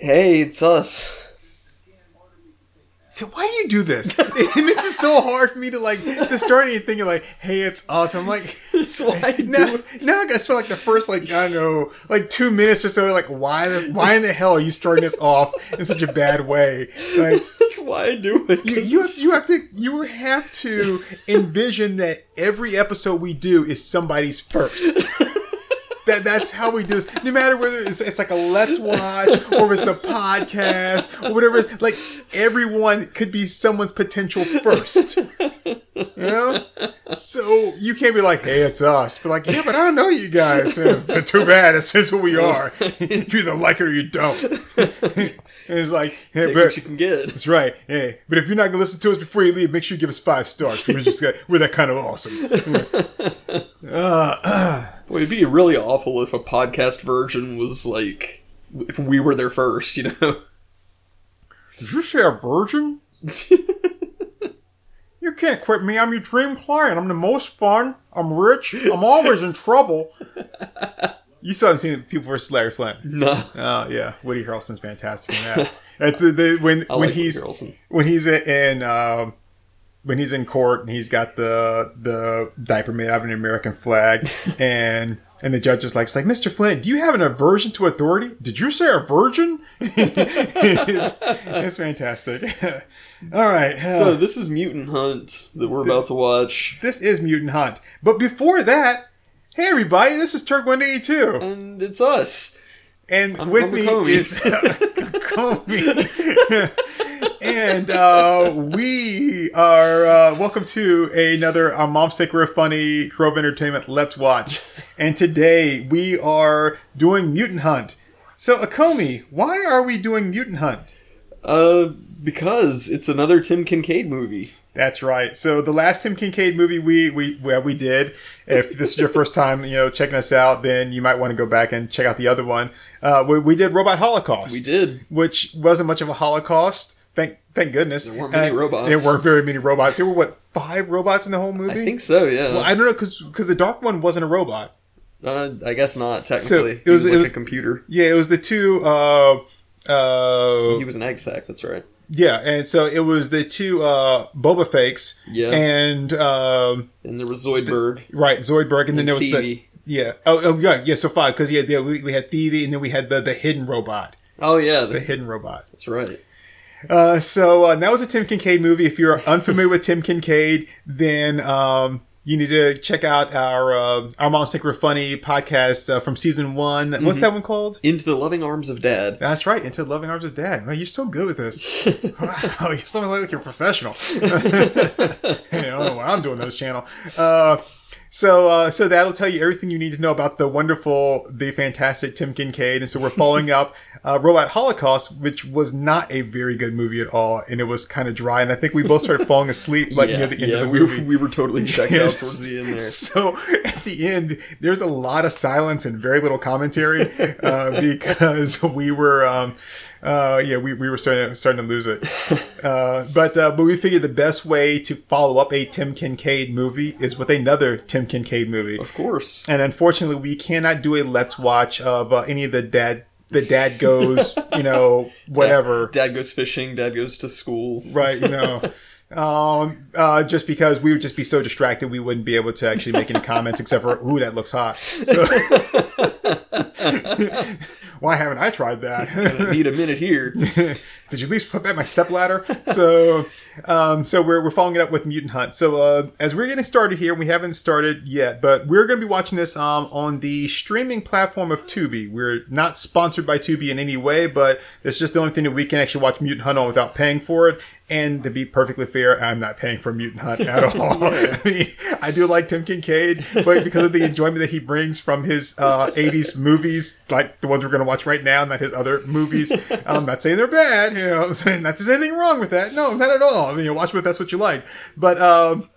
Hey, it's us. So why do you do this? it makes it so hard for me to like to start anything. You're like, hey, it's us. I'm like, That's why I do now, it. now I gotta spend like the first like I don't know like two minutes just so like why the why in the hell are you starting this off in such a bad way? Like That's why I do it. you, you have you have to you have to envision that every episode we do is somebody's first. That, that's how we do this. No matter whether it's, it's like a let's watch or it's the podcast or whatever it's like everyone could be someone's potential first. You know? So you can't be like, hey, it's us. But like, yeah, but I don't know you guys. Uh, too bad. This is who we are. you either like it or you don't. and it's like, hey, Take but what you can get. that's right. Hey, but if you're not gonna listen to us before you leave, make sure you give us five stars. We're just we're that kind of awesome. Boy, it'd be really awful if a podcast version was like if we were there first, you know. Did you say a virgin? you can't quit me. I'm your dream client. I'm the most fun. I'm rich. I'm always in trouble. You still haven't seen People vs. Larry Flynt. No. Oh yeah, Woody Harrelson's fantastic in that. At the, the, when I when like he's when he's in um, when he's in court and he's got the the diaper made out of an American flag and and the judge is like, it's like Mr. Flynt, do you have an aversion to authority? Did you say a virgin? it's, it's fantastic. All right, So this is Mutant Hunt that we're about to watch. this is Mutant Hunt. But before that, hey everybody, this is Turk One Eighty Two. And it's us. And I'm- with me is Comey. And uh, we are uh, welcome to another uh, Mom Sick We're Funny of Entertainment Let's Watch. And today we are doing Mutant Hunt. So, Akomi, why are we doing Mutant Hunt? Uh, because it's another Tim Kincaid movie. That's right. So the last Tim Kincaid movie we we well, we did. If this is your first time, you know, checking us out, then you might want to go back and check out the other one. Uh, we, we did Robot Holocaust. We did. which wasn't much of a Holocaust. Thank thank goodness. There weren't many Uh, robots. There weren't very many robots. There were what five robots in the whole movie. I think so. Yeah. Well, I don't know because because the dark one wasn't a robot. uh, I guess not technically. it he was- was, it like was- a computer. Yeah, it was the two. Uh, uh, He was an egg sack. That's right. yeah, and so it was the two uh, Boba Fakes. Yeah. and um, And there was Zoidberg. right Zoidberg, and then And there was the yeah. Oh, oh yeah, yeah. So five because yeah, yeah, we, we had Phoebe, and then we had the the hidden robot, Oh yeah, the hidden robot. that's right. Uh, so uh, that was a Tim Kincaid movie. If you're unfamiliar with Tim Kincaid, then um, you need to check out our uh, our Mom's Secret Funny podcast uh, from season one. Mm-hmm. What's that one called? Into the loving arms of Dad. That's right, Into the Loving Arms of Dad. Wow, you're so good with this. wow, you're something like you're a professional. I don't know what I'm doing on this channel. Uh, so, uh, so that'll tell you everything you need to know about the wonderful, the fantastic Tim Kincaid. And so we're following up uh, Robot Holocaust, which was not a very good movie at all, and it was kind of dry. And I think we both started falling asleep like near the end yeah, of the we, movie. we were totally checked out towards the end there. So at the end, there's a lot of silence and very little commentary uh, because we were, um, uh, yeah, we, we were starting to, starting to lose it. Uh, but uh, but we figured the best way to follow up a Tim Kincaid movie is with another Tim Kincaid movie. Of course. And unfortunately, we cannot do a let's watch of uh, any of the dad the dad goes, you know, whatever. Dad goes fishing. Dad goes to school. right you know um uh just because we would just be so distracted we wouldn't be able to actually make any comments except for ooh that looks hot so why haven't i tried that? Need a minute here. did you at least put back my step ladder? So um so we're, we're following it up with mutant hunt. So uh as we're getting started here we haven't started yet but we're going to be watching this um on the streaming platform of tubi. We're not sponsored by tubi in any way but it's just the only thing that we can actually watch mutant hunt on without paying for it. And to be perfectly fair, I'm not paying for Mutant Hunt at all. I mean, I do like Tim Kincaid, but because of the enjoyment that he brings from his uh, 80s movies, like the ones we're going to watch right now, and not his other movies, I'm not saying they're bad. You know, I'm saying not there's anything wrong with that. No, not at all. I mean, you watch what that's what you like. But um,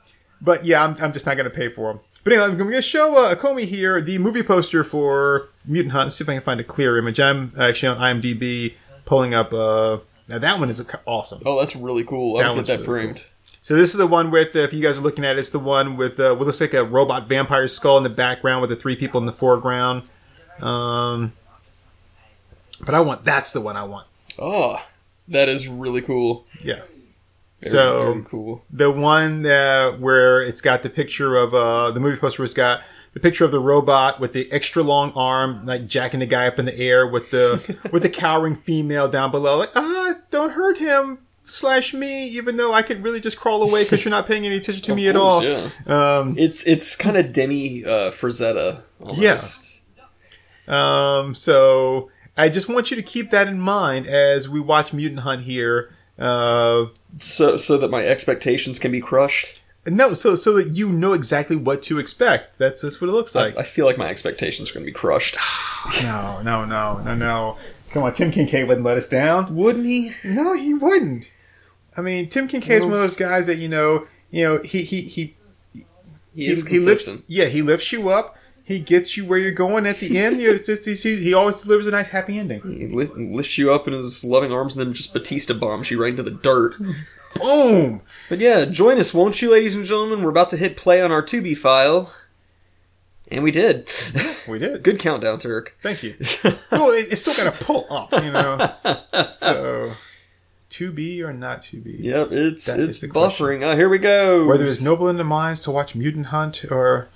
but yeah, I'm, I'm just not going to pay for them. But anyway, I'm going to show uh, Akomi here the movie poster for Mutant Hunt. Let's see if I can find a clear image. I'm actually on IMDb pulling up. Uh, now that one is awesome. Oh, that's really cool. I'll get that really framed. So this is the one with, uh, if you guys are looking at it, it's the one with uh, what looks like a robot vampire skull in the background with the three people in the foreground. Um, but I want that's the one I want. Oh, that is really cool. Yeah. Very, so very cool. the one uh, where it's got the picture of uh, the movie poster has got the picture of the robot with the extra long arm, like jacking the guy up in the air with the with the cowering female down below, like ah, don't hurt him slash me, even though I could really just crawl away because you're not paying any attention to me at all. Yeah. Um, It's it's kind of Demi uh, Frazetta. Almost. Um, so I just want you to keep that in mind as we watch Mutant Hunt here. Uh, So so that my expectations can be crushed. no, so so that you know exactly what to expect. That's that's what it looks like. I, I feel like my expectations are going to be crushed. no, no, no, no, no. Come on, Tim Kincaid wouldn't let us down. Wouldn't he? No, he wouldn't. I mean, Tim Kincaid's one of those guys that you know, you know, he he he He is lifts, consistent. yeah, he lifts you up. He gets you where you're going at the end. Just, he, always delivers a nice happy ending. He li- lifts you up in his loving arms and then just Batista bombs you right into the dirt. Boom. But yeah, join us, won't you, ladies and gentlemen? We're about to hit play on our Tubi file. And we did. We did. Good countdown, Turk. Thank you. well, it, it's still got to pull up, you know. So, to be or not to be. Yep, it's That it's is the question. buffering. Oh, here we go. Whether it's noble in the minds to watch Mutant Hunt or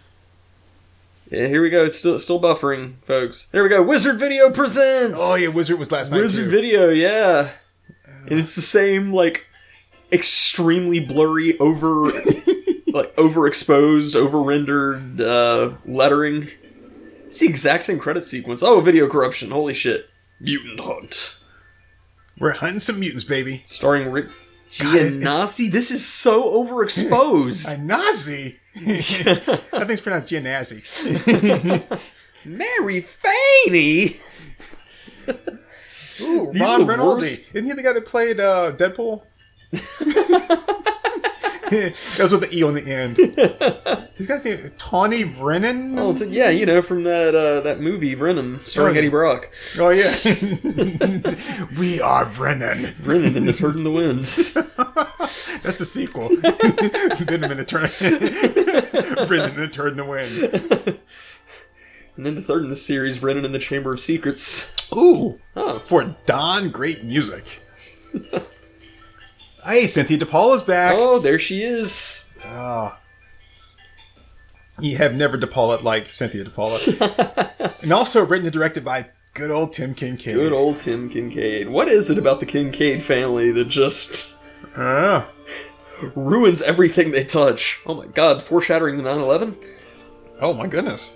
Yeah, here we go. It's still still buffering, folks. Here we go. Wizard Video presents. oh yeah, Wizard was last night Wizard too. Video, yeah. And it's the same like extremely blurry over like overexposed, over-rendered uh, lettering. It's the exact same credit sequence. Oh, video corruption. Holy shit. Mutant Hunt. We're hunting some mutants, baby. Starring Rick God, Gianasi. This is so overexposed. A Nazi. I think it's pronounced Gianasi. Mary Fahey. Ooh, These Ron Reynolds. Isn't he the guy that played uh, Deadpool? That's with the E on the end. He's got the Tawny Brennan. Oh, it's- yeah, you know from that uh, that movie Venom, starring Oh, Eddie Brock. Oh yeah. we are Brennan. Venom in the Turd in the Wind. That's the sequel. Venom in the turn. Brennan in the turn in the wind. and then the third in the series, Venom in the Chamber of Secrets. Ooh, Oh, for Don, great music. Hey, Cynthia DePaula's back. oh, there she is. Ah. You have never DePaula like Cynthia DePaula. and also written and directed by good old Tim Kincaid. Good old Tim Kincaid. What is it about the Kincaid family that just Ah. ruins everything they touch? Oh my god, foreshadowing the 9 11? Oh my goodness.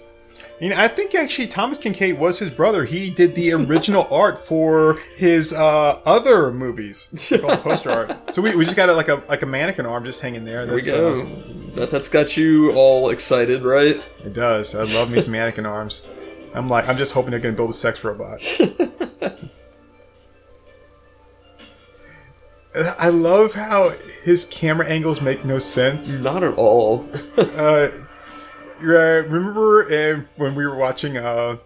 You know, I think actually Thomas Kinkade was his brother. He did the original art for his uh, other movies, poster art. So we, we just got a, like a like a mannequin arm just hanging there. There we go. uh, That, that's got you all excited, right? it does. I love me some mannequin arms. I'm like, I'm just hoping they're going to build a sex robot. I love how his camera angles make no sense. Not at all. Uh, uh, remember uh, when we were watching uh,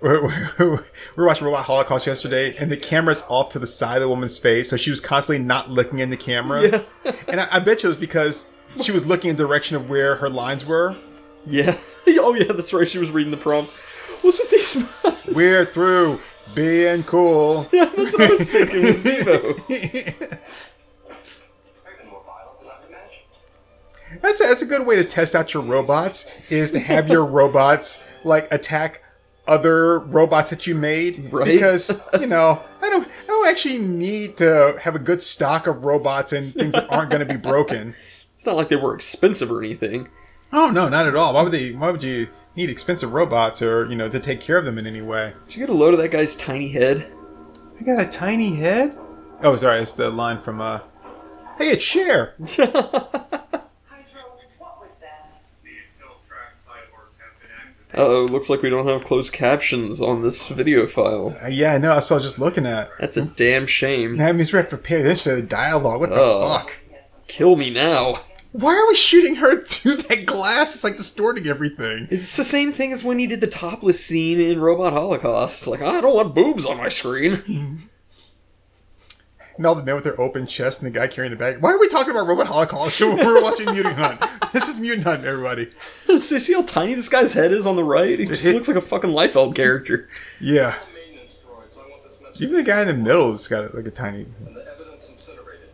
we were watching Robot Holocaust yesterday, and the camera's off to the side of the woman's face, so she was constantly not looking in the camera. Yeah. and I, I bet you it was because she was looking in the direction of where her lines were. yeah. oh yeah, that's right. She was reading the prompt. What's with these smiles? We're through being cool. Yeah, that's what I was thinking. Was Devo. That's a, that's a good way to test out your robots is to have your robots like attack other robots that you made Right. because you know I don't I don't actually need to have a good stock of robots and things that aren't going to be broken. It's not like they were expensive or anything. Oh no, not at all. Why would they? Why would you need expensive robots or you know to take care of them in any way? Did you get a load of that guy's tiny head? I got a tiny head. Oh, sorry, it's the line from uh. Hey, it's Cher. Hydro, what was that? Uh oh, looks like we don't have closed captions on this video file. Uh, yeah, I know. That's what I was just looking at. That's a damn shame. That means we have to prepare this instead of dialogue. What the Oh. fuck? Kill me now. Why are we shooting her through that glass? It's like distorting everything. It's the same thing as when he did the topless scene in Robot Holocaust. Like, I don't want boobs on my screen. And all the men with their open chest and the guy carrying the bag. Why are we talking about Robot Holocaust? So we're watching Mutant Hunt. This is Mutant Hunt, everybody. See how tiny this guy's head is on the right? He just looks like a fucking Liefeld character. Yeah. Even the guy in the middle has got like a tiny. evidence incinerated.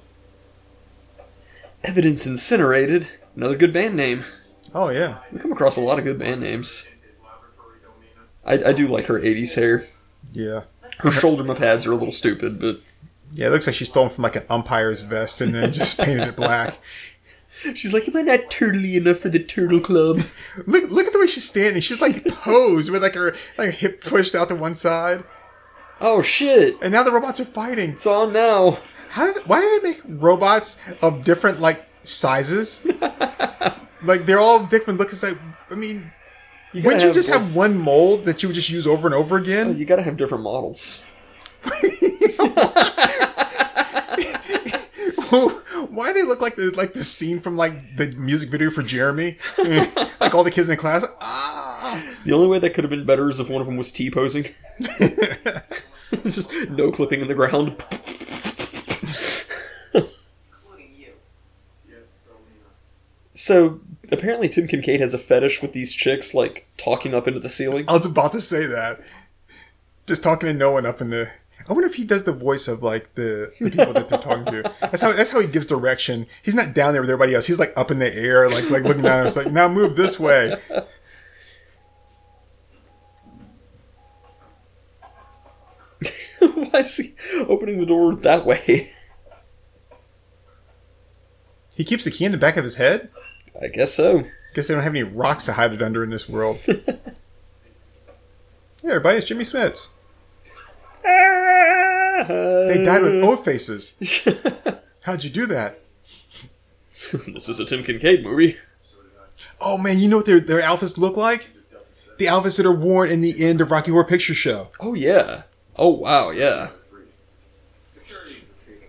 Evidence Incinerated. Another good band name. Oh yeah. We come across a lot of good band names. I, I do like her 80s hair. Yeah. Her shoulder pads are a little stupid, but Yeah, it looks like she stole them from like an umpire's vest and then just painted it black. she's like, Am I not turtly enough for the Turtle Club? Look, look at the way she's standing. She's like posed with like her like her hip pushed out to one side, oh shit! and now the robots are fighting. It's on now. How? Did, why do they make robots of different like sizes? like they're all different. Looking like I mean, You wouldn't you just like- have one mold that you would just use over and over again? Oh, you gotta have different models. Why do they look like the like the scene from like the music video for Jeremy? like all the kids in the class. Ah. The only way that could have been better is if one of them was T posing. Just no clipping in the ground. Including you. So apparently Tim Kincaid has a fetish with these chicks like talking up into the ceiling. I was about to say that. Just talking to no one up in the. I wonder if he does the voice of like the, the people that they're talking to. That's how that's how he gives direction. He's not down there with everybody else. He's like up in the air, like like looking down. It's like now move this way. Why is he opening the door that way? He keeps the key in the back of his head. I guess so. Guess they don't have any rocks to hide it under in this world. hey everybody, it's Jimmy Smits. They died with O faces. How'd you do that? this is a Tim Kincaid movie. Oh man, you know what their their outfits look like? The outfits that are worn in the end of Rocky Horror Picture Show. Oh yeah. Oh wow, yeah. Security retrieving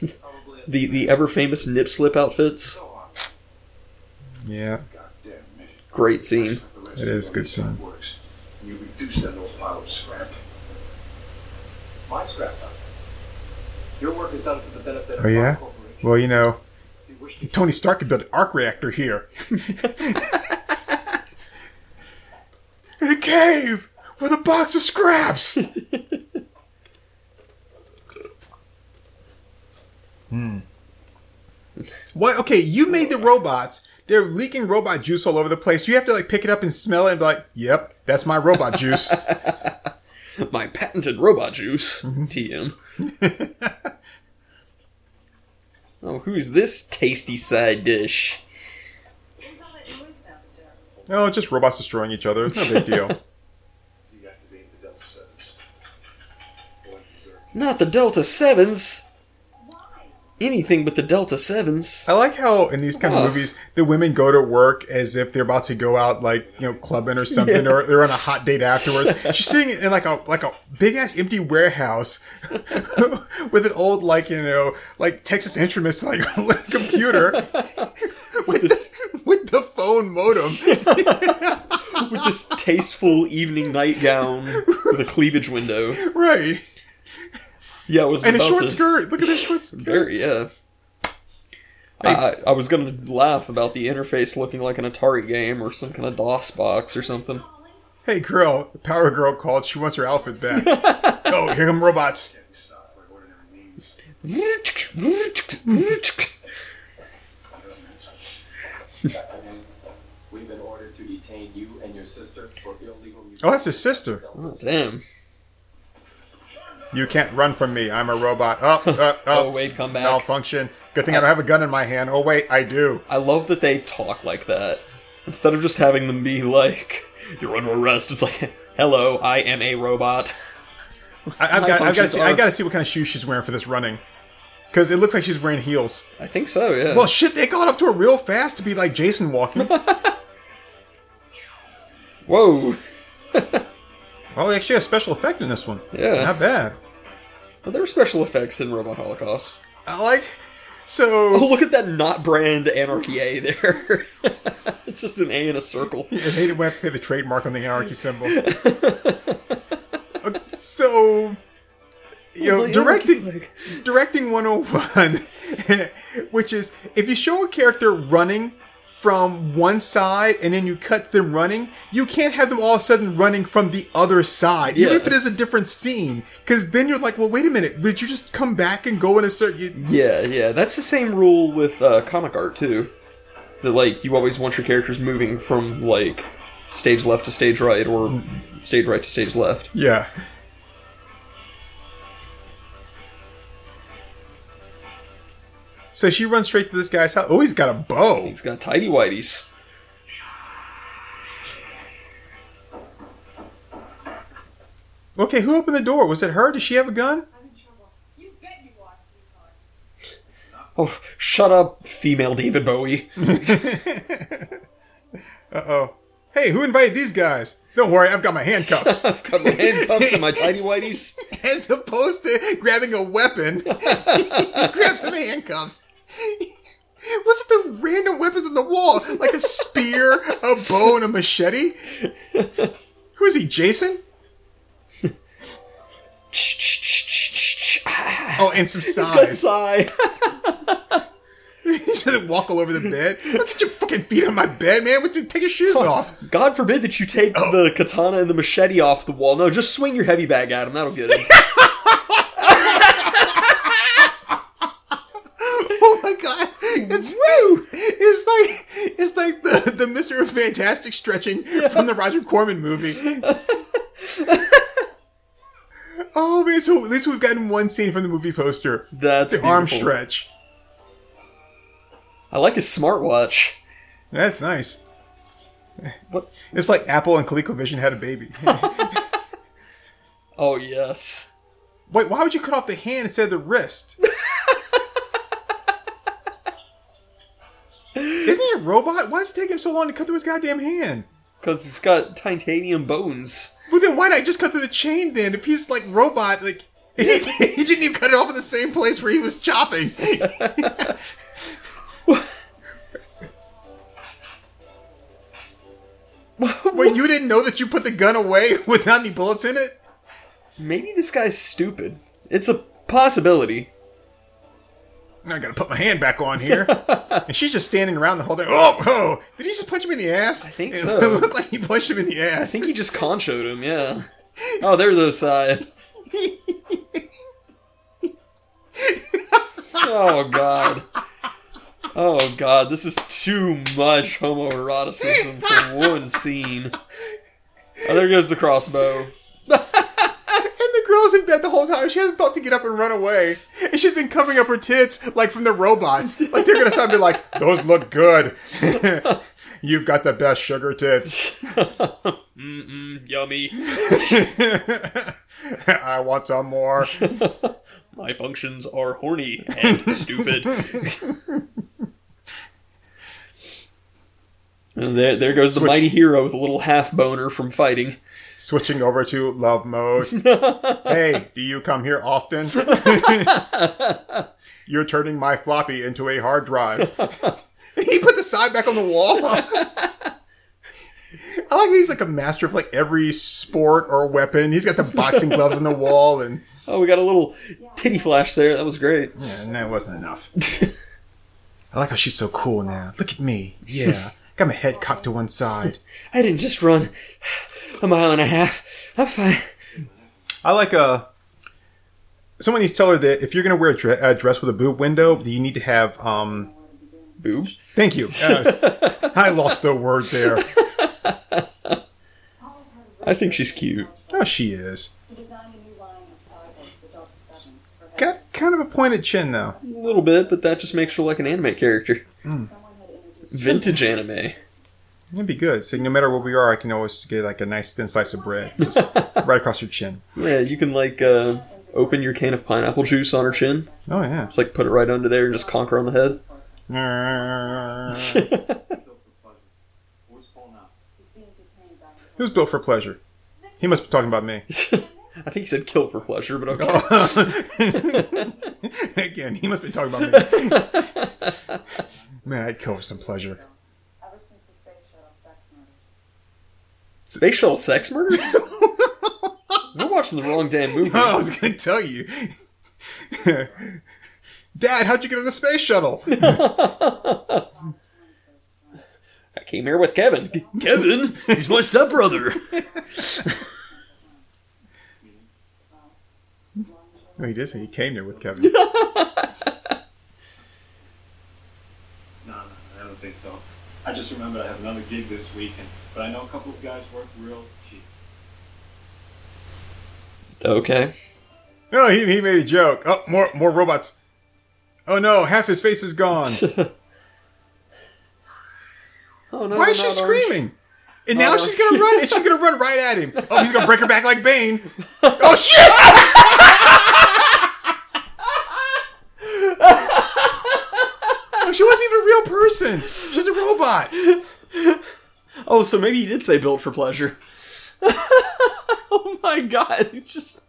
them. Probably a The the ever famous nip slip outfits. Yeah, Great scene. it is a good scene. Works. You reduced that little pile of scrap. My scrap done. Your work is done for the benefit of Oh, yeah? corporation. Well, you know, You wish to Tony Stark could build an arc reactor here. in a cave with a box of scraps. hmm. What? Okay, you made the robots. They're leaking robot juice all over the place. You have to like pick it up and smell it and be like, "Yep, that's my robot juice." My patented robot juice. TM. Oh, who's this tasty side dish? What's all that noise downstairs? no, it's just robots destroying each other. It's no big deal. deactivate the Delta 7s. Going berserk. Not the Delta Sevens. Anything but the Delta Sevens. I like how in these kind of Oh. movies the women go to work as if they're about to go out like you know clubbing or something, Yeah. or they're on a hot date afterwards. She's sitting in like a like a big ass empty warehouse with an old like you know like Texas Instruments like computer with this- with the phone modem. with this tasteful evening nightgown with a cleavage window. right, Yeah, I was and a short to, skirt. Look at this short skirt. Very, yeah. I, I, I was gonna laugh about the interface looking like an Atari game or some kind of DOS box or something. Hey girl, Power Girl called. She wants her outfit back. oh, here come robots. Stop by ordinary means. We've been ordered to detain you and your sister for illegal use. Oh, that's his sister. Oh, damn. You can't run from me. I'm a robot. Oh, uh, Oh, oh, wait, come back. malfunction. Good thing I don't have a gun in my hand. Oh, wait, I do. I love that they talk like that. Instead of just having them be like, you're under arrest, it's like, hello, I am a robot. I, I've got, I've got to see. I got to see what kind of shoes she's wearing for this running, because it looks like she's wearing heels. I think so, yeah. Well, shit, they got up to her real fast to be like Jason walking. Whoa. oh, they actually has special effect in this one. Yeah. Not bad. Well, there were special effects in Robot Holocaust. I like. So Oh, look at that not brand Anarchy A there. it's just an A in a circle. I hate it when I have to pay the trademark on the anarchy symbol. Uh, so, you know, Oh, directing directing 101, which is if you show a character running from one side and then you cut them running, you can't have them all of a sudden running from the other side, even Yeah. if it is a different scene. Because then you're like, well, wait a minute, did you just come back and go in a certain? Yeah, yeah. That's the same rule with uh, comic art too. That like you always want your characters moving from like stage left to stage right or stage right to stage left. Yeah. So she runs straight to this guy's house. Oh, he's got a bow. He's got tidy whities. Okay, who opened the door? Was it her? Does she have a gun? I'm in trouble. You bet you are. Oh, shut up, female David Bowie. Uh oh. Hey, who invited these guys? Don't worry, I've got my handcuffs. I've got my handcuffs and my tidy whities. As opposed to grabbing a weapon, he grabs some handcuffs. What's it the random weapons on the wall? Like a spear, a bow, and a machete? Who is he, Jason? Oh, and some He's got size. sigh. He just walk all over the bed. Don't get your fucking feet on my bed, man. What, take your shoes off. God forbid that you take oh. the katana and the machete off the wall. No, just swing your heavy bag at him. That'll get him. Oh my god! It's woo! It's like it's like the the Mister Fantastic stretching from the Roger Corman movie. oh man! So at least we've gotten one scene from the movie poster. That's The arm stretch. I like his smartwatch. That's nice. What? It's like Apple and ColecoVision had a baby. Oh yes. Wait, why would you cut off the hand instead of the wrist? Isn't he a robot? Why does it take him so long to cut through his goddamn hand? Because it's got titanium bones. Well, then why not just cut through the chain then? If he's like robot, like he, he didn't even cut it off in the same place where he was chopping. Wait, you didn't know that you put the gun away without any bullets in it? Maybe this guy's stupid. It's a possibility. I gotta put my hand back on here. and she's just standing around the whole day. Oh, oh! Did he just punch him in the ass? I think it so. It looked like he punched him in the ass. I think he just conchoed him, yeah. Oh, there's the side. Oh god. Oh god, this is too much homoeroticism for one scene. Oh, there goes the crossbow. And the girl's in bed the whole time. She hasn't thought to get up and run away. And she's been covering up her tits like from the robots. Like they're gonna start and be like, those look good. You've got the best sugar tits. Mm, yummy. I want some more. My functions are horny and stupid. And there, there goes the mighty hero with a little half boner from fighting. Switching over to love mode. hey, do you come here often? You're turning my floppy into a hard drive. he put the side back on the wall. I like he's like a master of like every sport or weapon. He's got the boxing gloves on the wall, and Oh, we got a little titty flash there. That was great. yeah, and that wasn't enough. I like how she's so cool now. Look at me. Yeah, got my head cocked to one side. I didn't just run a mile and a half. I'm fine. I like uh Someone needs to tell her that if you're going to wear a, dre- a dress with a boob window, you need to have. um Boob. Thank you. Yes. I lost the word there. I think she's cute. Oh, she is. He designed a new line of cycles, the Delta 7s. for Got kind of a pointed chin though. A little bit, but that just makes her like an anime character. Someone had introduced Vintage anime. That'd be good. So no matter where we are, I can always get like a nice thin slice of bread just right across her chin. Yeah, you can like uh, open your can of pineapple juice on her chin. Oh yeah. Just like put it right under there and just conk her on the head. Where's Paul now? He's being detained back at Who's built for pleasure? He must be talking about me. I think he said kill for pleasure, but okay. Again, he must be talking about me. Man, I'd kill for some pleasure. ever since the space shuttle sex murders. Space sex murders? We're watching the wrong damn movie. Oh, I was gonna tell you. Dad, how'd you get on a space shuttle? I came here with Kevin. Kevin? He's my stepbrother. Oh, he did say he came there with Kevin. No, no, I don't think so. I just remembered I have another gig this weekend, but I know a couple of guys work real cheap. Okay. no, he, he made a joke. Oh, more more robots. Oh no, half his face is gone. Oh no. Why is she not orange. screaming? And now Not she's gonna run, and she's gonna run right at him. Oh, he's gonna break her back like Bane. Oh shit! She wasn't even a real person. She's a robot. Oh, so maybe he did say built for pleasure. oh my god. It just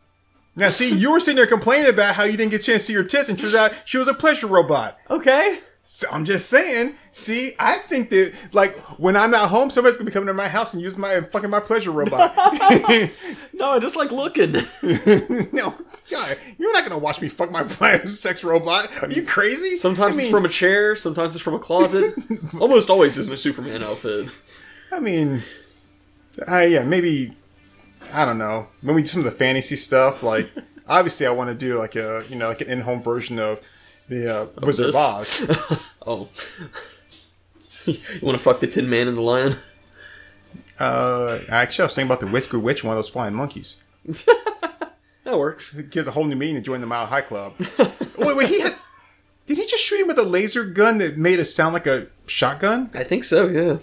Now, see, you were sitting there complaining about how you didn't get a chance to see your tits, and turns out she was a pleasure robot. Okay. So I'm just saying. See, I think that like when I'm not home, somebody's gonna be coming to my house and use my fucking my pleasure robot. No, I just like looking. no, God, you're not gonna watch me fuck my sex robot. Are you crazy? Sometimes I mean, it's from a chair, sometimes it's from a closet. Almost always is in a Superman outfit. I mean, uh, yeah, maybe I don't know. When we do some of the fantasy stuff, like obviously I want to do like a you know like an in-home version of the uh, Wizard of? Oz. Oh. you want to fuck the Tin Man and the Lion? Uh, actually, I was thinking about the Witch Witch, one of those flying monkeys. That works. It gives a whole new meaning to join the Mile High Club. wait, wait, he had. Did he just shoot him with a laser gun that made it sound like a shotgun? I think so, yeah.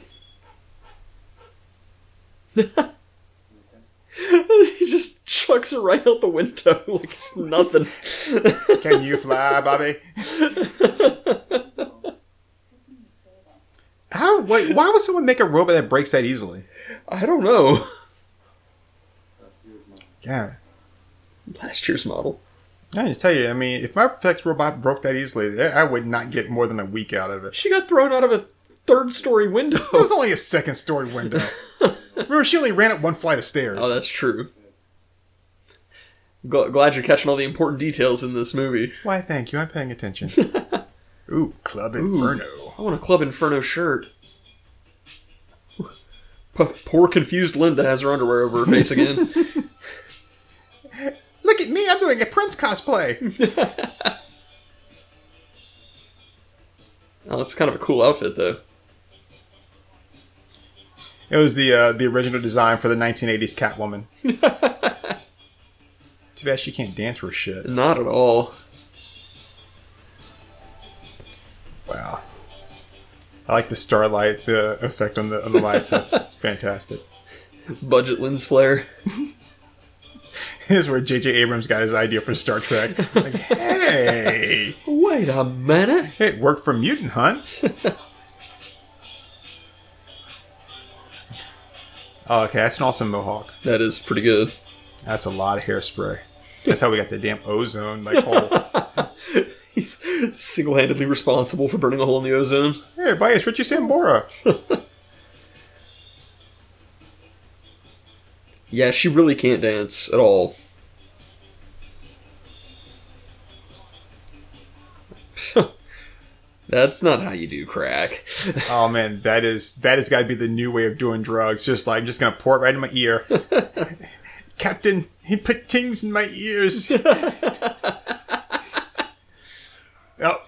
he just chucks her right out the window like it's nothing. Can you fly, Bobby? How? Wait, why would someone make a robot that breaks that easily? I don't know. Yeah. Last year's model. I just tell you, I mean, if my sex robot broke that easily, I would not get more than a week out of it. She got thrown out of a third story window. It was only a second story window. Remember, she only ran up one flight of stairs. Oh, that's true. Gl- glad you're catching all the important details in this movie. Why, thank you. I'm paying attention. Ooh, Club Inferno. I want a Club Inferno shirt. P- poor confused Linda has her underwear over her face again. Look at me, I'm doing a Prince cosplay. oh, that's kind of a cool outfit, though. It was the uh, the original design for the 1980s Catwoman. Too bad she can't dance for shit. Not at all. Wow. I like the starlight the effect on the on the lights. That's fantastic. Budget lens flare. This is where J.J. Abrams got his idea for Star Trek. Like, hey, Wait a minute. it worked for Mutant Hunt. oh, okay, that's an awesome mohawk. That is pretty good. That's a lot of hairspray. That's how we got the damn ozone like hole. He's single handedly responsible for burning a hole in the ozone. Hey, everybody, it's Richie Sambora. Yeah, she really can't dance at all. That's not how you do crack. Oh man, that is that has got to be the new way of doing drugs. Just like I'm just gonna pour it right in my ear. Captain, he put things in my ears. oh,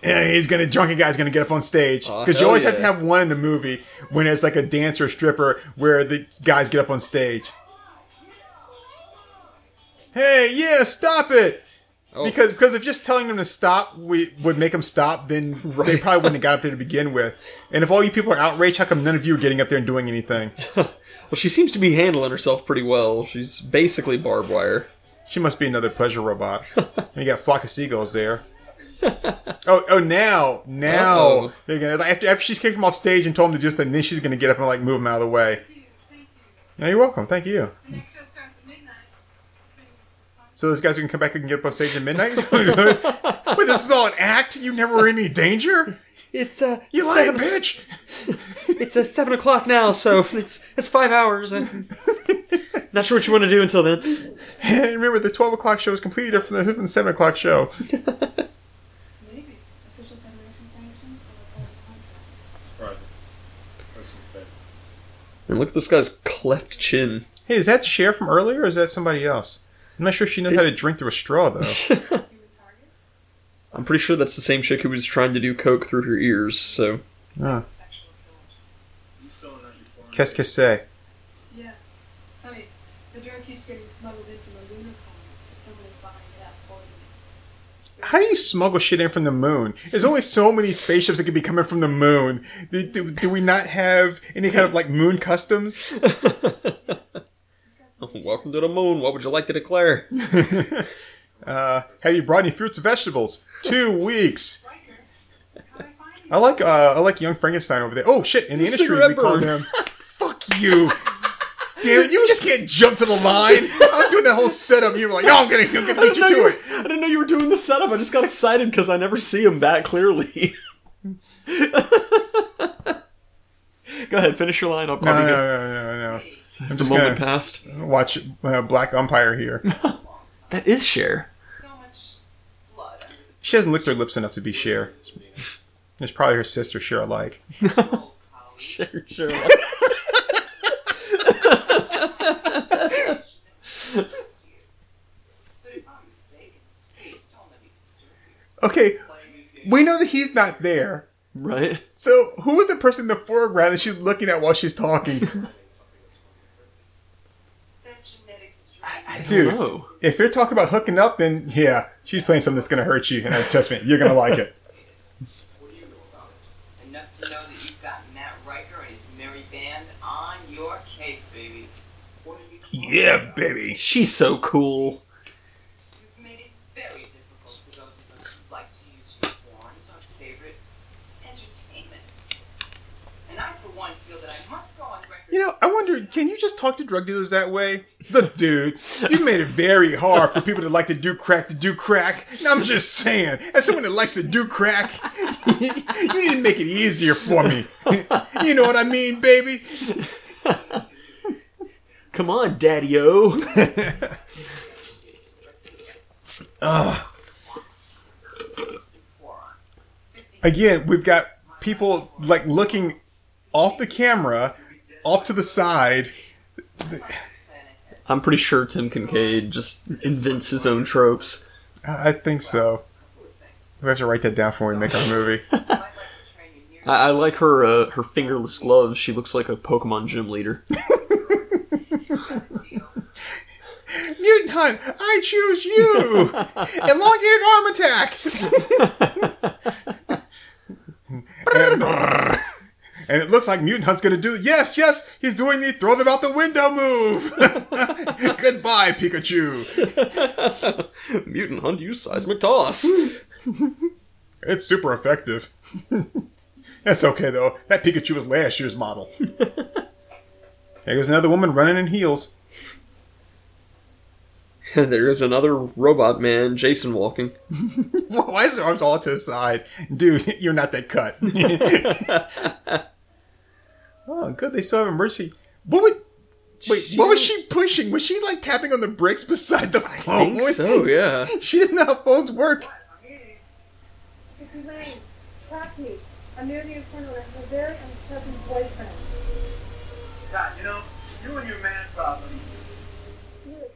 yeah, he's gonna drunken guy's gonna get up on stage oh, because you hell always have to have one in the movie when it's like a dancer or stripper where the guys get up on stage. Hey, yeah, stop it. Oh. Because because if just telling them to stop we would make them stop, then they probably wouldn't have got up there to begin with. And if all you people are outraged, how come none of you are getting up there and doing anything? Well, she seems to be handling herself pretty well. She's basically barbed wire. She must be another pleasure robot. you got flock of seagulls there. oh, oh! Now, now Uh-oh. they're gonna after after she's kicked him off stage and told him to just, and then she's gonna get up and like move him out of the way. No, you're welcome. Thank you. So those guys can come back and get up on stage at midnight. Wait, this is all an act. You never were in any danger. It's uh, You lying bitch. It's uh, seven o'clock now, so it's it's five hours. And not sure what you want to do until then. And remember, the twelve o'clock show is completely different than the seven o'clock show. Maybe. Official Federation sanction or a Surprising. Person's bed. look at this guy's cleft chin. Hey, is that Cher from earlier, or is that somebody else? I'm not sure she knows how to drink through a straw, though. I'm pretty sure that's the same chick who was trying to do coke through her ears. So oh. Sexual killers. You still in that euphoric- Qu'est-ce que c'est? Yeah. Honey, the drug keeps getting smuggled in from the lunar colony. Someone buying it out for you. How do you smuggle shit in from the moon? There's only so many spaceships that could be coming from the moon. Do, do, do we not have any kind of like moon customs? welcome to the moon. What would you like to declare? Uh, have you brought any fruits and vegetables? Two weeks. I find you? I like uh, I like young Frankenstein over there. Oh shit! In the industry, we call burn. him. Fuck you. Damn it! You just can't jump to the line. I'm doing that whole setup. You were like, "No, I'm gonna, I'm gonna beat you to it." I didn't know you were doing the setup. I just got excited because I never see him that clearly. Go ahead, finish your line. I'll No, probably no, go. no, no, no. Has the just moment gonna- passed? Watch uh, Black Umpire here. That is Cher. So much blood She hasn't licked her lips enough to be Cher. It's probably her sister, Cher alike. cold Cher, Cher. But if I'm mistaken, please don't let me disturb you. Okay, we know that he's not there. right? So who is the person in the foreground that she's looking at while she's talking? That genetic strain. Dude, know. if you're talking about hooking up, then yeah, she's playing something that's gonna hurt you, and trust me, you're gonna like it. What do you know about it? Enough to know that you've got Matt Riker and his merry band on your case, baby. What are you Yeah, baby. She's so cool. You've made it very difficult for those of us who like to use your porn as our favorite entertainment. And I, for one, feel that I baby. She's so cool. You know, I wonder, can you just talk to drug dealers that way? The dude, you made it very hard for people that like to do crack to do crack. And I'm just saying, as someone that likes to do crack, you need to make it easier for me. you know what I mean, baby? Come on, Daddy O. Again, we've got people like looking off the camera, off to the side. I'm pretty sure Tim Kincaid just invents his own tropes. I I think so. We have to write that down before we make our movie. I'd like to train you near I, I like her uh, her fingerless gloves. She looks like a Pokemon gym leader. Mutant Hunt, I choose you! Elongated arm attack! and, it looks like Mutant Hunt's gonna do yes, yes, he's doing the throw them out the window move! Goodbye, Pikachu! Mutant Hunt use seismic toss. It's super effective. That's okay though. That Pikachu was last year's model. There goes another woman running in heels. There's another robot man, Jason, walking. Why is his arms all to the side? Dude, you're not that cut. oh, good. They still have emergency. What would. Wait, what was she pushing? Was she like tapping on the bricks beside the phone? I think so, yeah. She doesn't know how phones work. It's Elaine. Track me. I'm near the inferno and a very unpleasant boyfriend. God, you know, you and your man problem.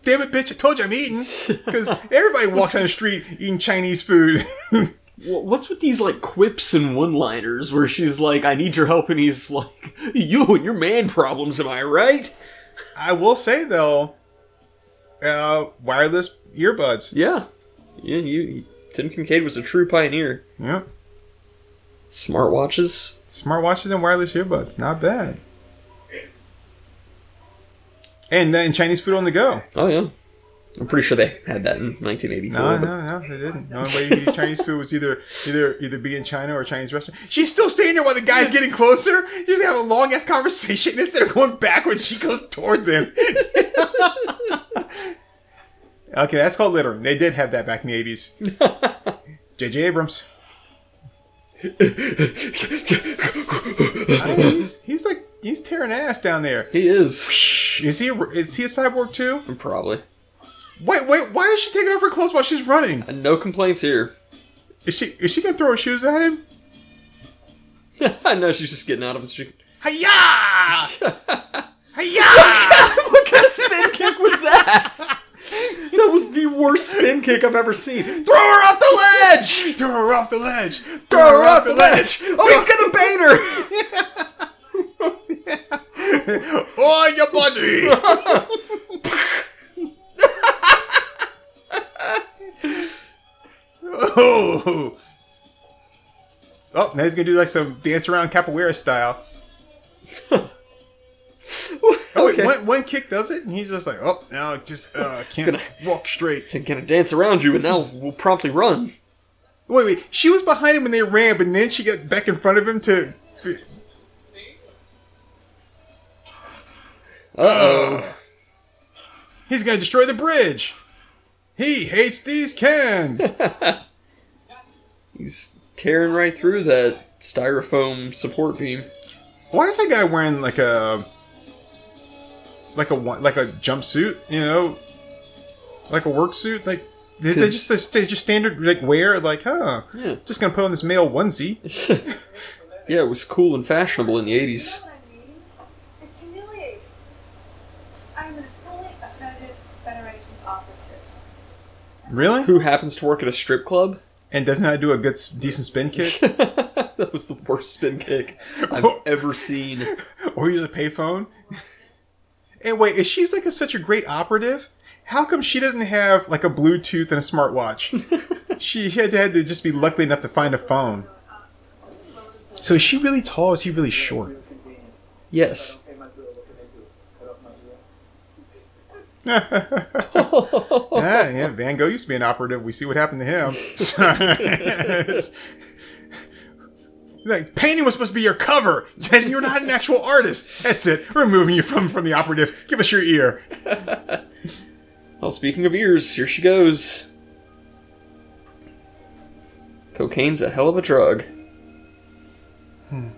Damn it, bitch! I told you I'm eating. Because everybody walks on the street eating Chinese food. What's with these like quips and one-liners where she's like, "I need your help," and he's like, "You and your man problems, am I right?" I will say though, uh, wireless earbuds. Yeah, yeah. You, Tim Kincaid was a true pioneer. Yeah, Smartwatches. smartwatches and wireless earbuds, not bad. And uh, and Chinese food on the go. Oh yeah, I'm pretty sure they had that in 1984. No, no, no, they didn't. The only way you eat Chinese food was either either either be in China or a Chinese restaurant. She's still staying there while the guy's getting closer. She's gonna have a long ass conversation instead of going backwards. She goes towards him. okay, that's called littering. They did have that back in the eighties. J.J. Abrams. I mean, he's, he's like he's tearing ass down there. He is Is he a, is he a cyborg too? probably. Wait, wait. Why is she taking off her clothes while she's running? And no complaints here. Is she is she gonna throw her shoes at him? I know she's just getting out of it. She, Hiya! Hiya! what kind of spin kick was that? That was the worst spin kick I've ever seen. Throw her off the ledge! Throw her off the ledge. Throw her off the ledge! Oh, he's gonna bait her! Oh, your body! oh. Oh, now he's gonna do like some dance around capoeira style. Oh, wait, Okay. one, one kick does it, and he's just like, oh, now I just uh, can't Gonna- walk straight. I'm gonna dance around you, and now we'll promptly run. Wait, wait, she was behind him when they ran, but then she got back in front of him to. Uh oh. He's gonna destroy the bridge. He hates these cans. He's tearing right through that styrofoam support beam. Why is that guy wearing like a like a like a jumpsuit? You know, like a work suit? Like 'Cause- just they just standard like wear? Like, huh? Yeah. Just gonna put on this male onesie. yeah, it was cool and fashionable in the 80s. what I mean? It's humiliating. I'm a fully accredited Federation's operative. Really? Who happens to work at a strip club? And doesn't know how to do a good decent spin kick, that was the worst spin kick I've ever seen. or use a payphone. And wait, if she's like a, such a great operative, how come she doesn't have like a Bluetooth and a smartwatch? she had to, had to just be lucky enough to find a phone. So is she really tall? Or is he really short? Yes. yeah, yeah. Van Gogh used to be an operative. We see what happened to him. like painting was supposed to be your cover. Yes, you're not an actual artist. That's it. We're moving you from from the operative. Give us your ear. Well, speaking of ears, here she goes. Cocaine's a hell of a drug. Hmm.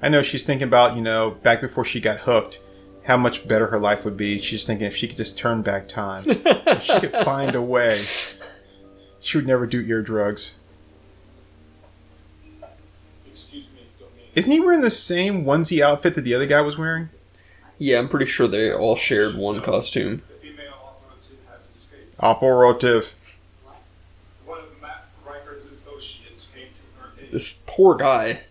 I know she's thinking about you know back before she got hooked, how much better her life would be. She's thinking if she could just turn back time, if she could find a way, she would never do ear drugs. Excuse me. Isn't he wearing the same onesie outfit that the other guy was wearing? Yeah, I'm pretty sure they all shared one costume. Operative has escaped. Operative. One of Matt Riker's associates came to her aid. This poor guy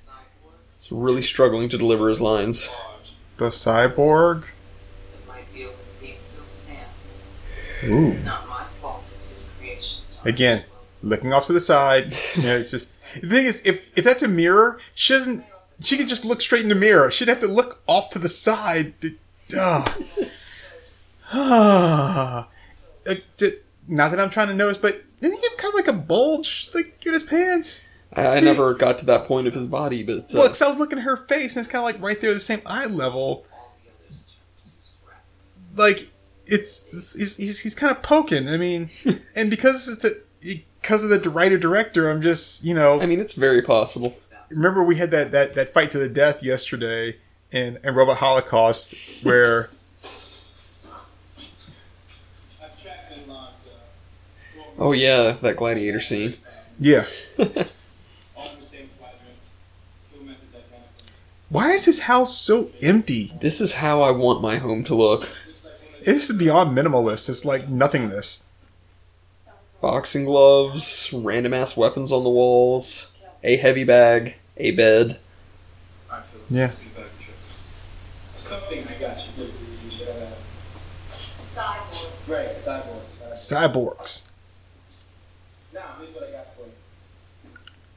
is really struggling to deliver his lines. The cyborg. Ooh. Again, looking off to the side. You know, it's just the thing is, if if that's a mirror, she doesn't. She can just look straight in the mirror. She'd have to look off to the side. Ah. Uh, Not that I'm trying to notice, but didn't he have kind of like a bulge, like in his pants? I, I never got to that point of his body, but uh, Well, because I was looking at her face, and it's kind of like right there, the same eye level. Like it's, it's he's, he's, he's kind of poking. I mean, and because it's a because of the writer director, I'm just you know I mean, it's very possible. remember we had that, that, that fight to the death yesterday in, in Robot Holocaust where I've tracked and logged uh, Oh yeah, that gladiator scene. yeah all in the same quadrant. Fuel methods identical. Why is his house so empty This is how I want my home to look. Looks like one of this is beyond minimalist it's like nothingness Boxing gloves, random ass weapons on the walls, a heavy bag, a bed. Yeah. some bag trips. Something I got you. You Cyborgs. Right, cyborg. cyborgs Now, here's what I got for you.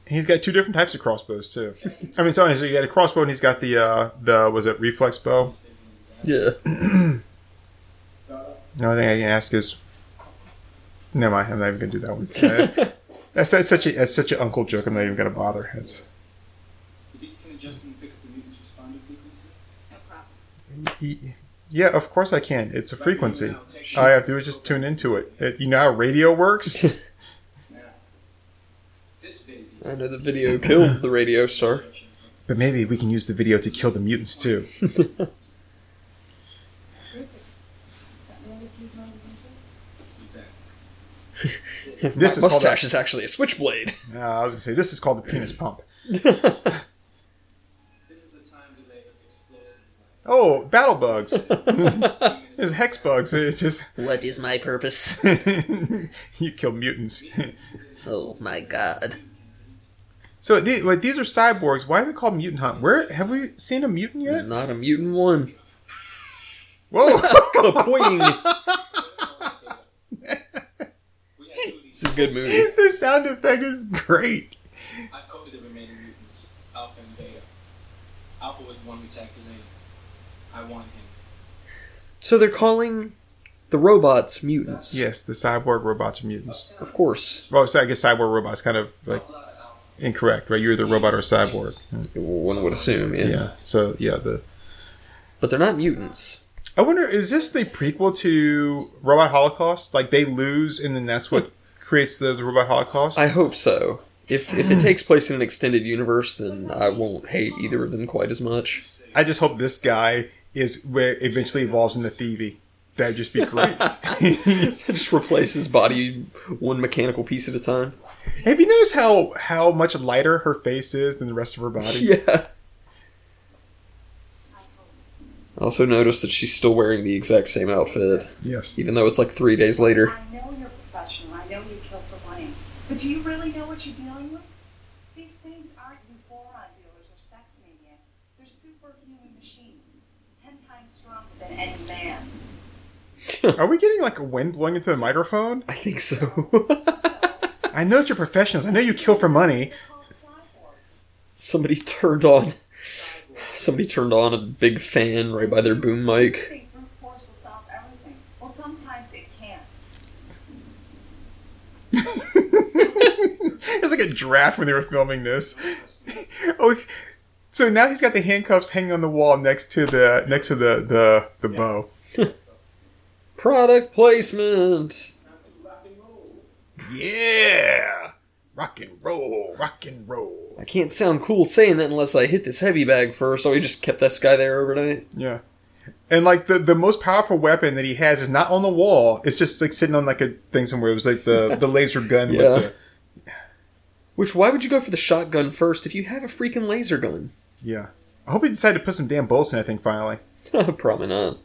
And he's got two different types of crossbows too I mean sorry so you got a crossbow and he's got the uh the was it reflex bow Yeah. the only thing I can ask is never mind I'm not even gonna do that one Uh, that's, that's such a that's such an uncle joke I'm not even gonna bother it's You think you can adjust and pick up the mutant's responder frequency? No problem. y- yeah of course I can it's a frequency all I have to do is just tune into it. it you know how radio works Now, this baby. I know the video killed the radio star. But maybe we can use the video to kill the mutants too. This is called mustache is actually a switchblade. Uh, I was gonna say this is called the penis pump. This is the time delay explosive Oh, battle bugs. It's hex bugs. It's just What is my purpose? you kill mutants. Oh my god. So these, wait, these are cyborgs. Why are they called mutant hunt? Where have we seen a mutant yet? Not a mutant one. Whoa! Kapoing! It's a good movie. the sound effect is great. I've copied the remaining mutants, Alpha and Beta. Alpha was the one we tagged. I want him. So they're calling the robots mutants. Yes, the cyborg robots are mutants. Of course. Well, so I guess cyborg robots kind of like incorrect, right? You're either robot or cyborg. One would assume, yeah. Yeah. So yeah, the But they're not mutants. I wonder is this the prequel to Robot Holocaust? Like they lose, and then that's what creates the, the Robot Holocaust. I hope so. If if it takes place in an extended universe, then I won't hate either of them quite as much. I just hope this guy is where eventually evolves into Thievy. That'd just be great. Just replace his body one mechanical piece at a time. Have you noticed how how much lighter her face is than the rest of her body? Yeah. I also noticed that she's still wearing the exact same outfit, Yes. even though it's like three days later. I know you're professional. I know you kill for money. But do you really know what you're dealing with? These things aren't euphorion dealers or sex maniacs. They're superhuman machines. Ten times stronger than any man. Are we getting like a wind blowing into the microphone? I think so. I know that you're professionals. I know you kill for money. Somebody turned on. Somebody turned on a big fan right by their boom mic. think brute force will solve everything. Well, sometimes it can't. There's like a draft when they were filming this. oh, so now he's got the handcuffs hanging on the wall next to the next to the the, the bow. Product placement. Yeah, rock and roll, rock and roll. I can't sound cool saying that unless I hit this heavy bag first. So we just kept this guy there overnight. Yeah. And like the, the most powerful weapon that he has is not on the wall. It's just like sitting on like a thing somewhere. It was like the, the laser gun Yeah. with the Which why would you go for the shotgun first if you have a freaking laser gun? Yeah. I hope he decided to put some damn bullets in that thing finally. Probably not.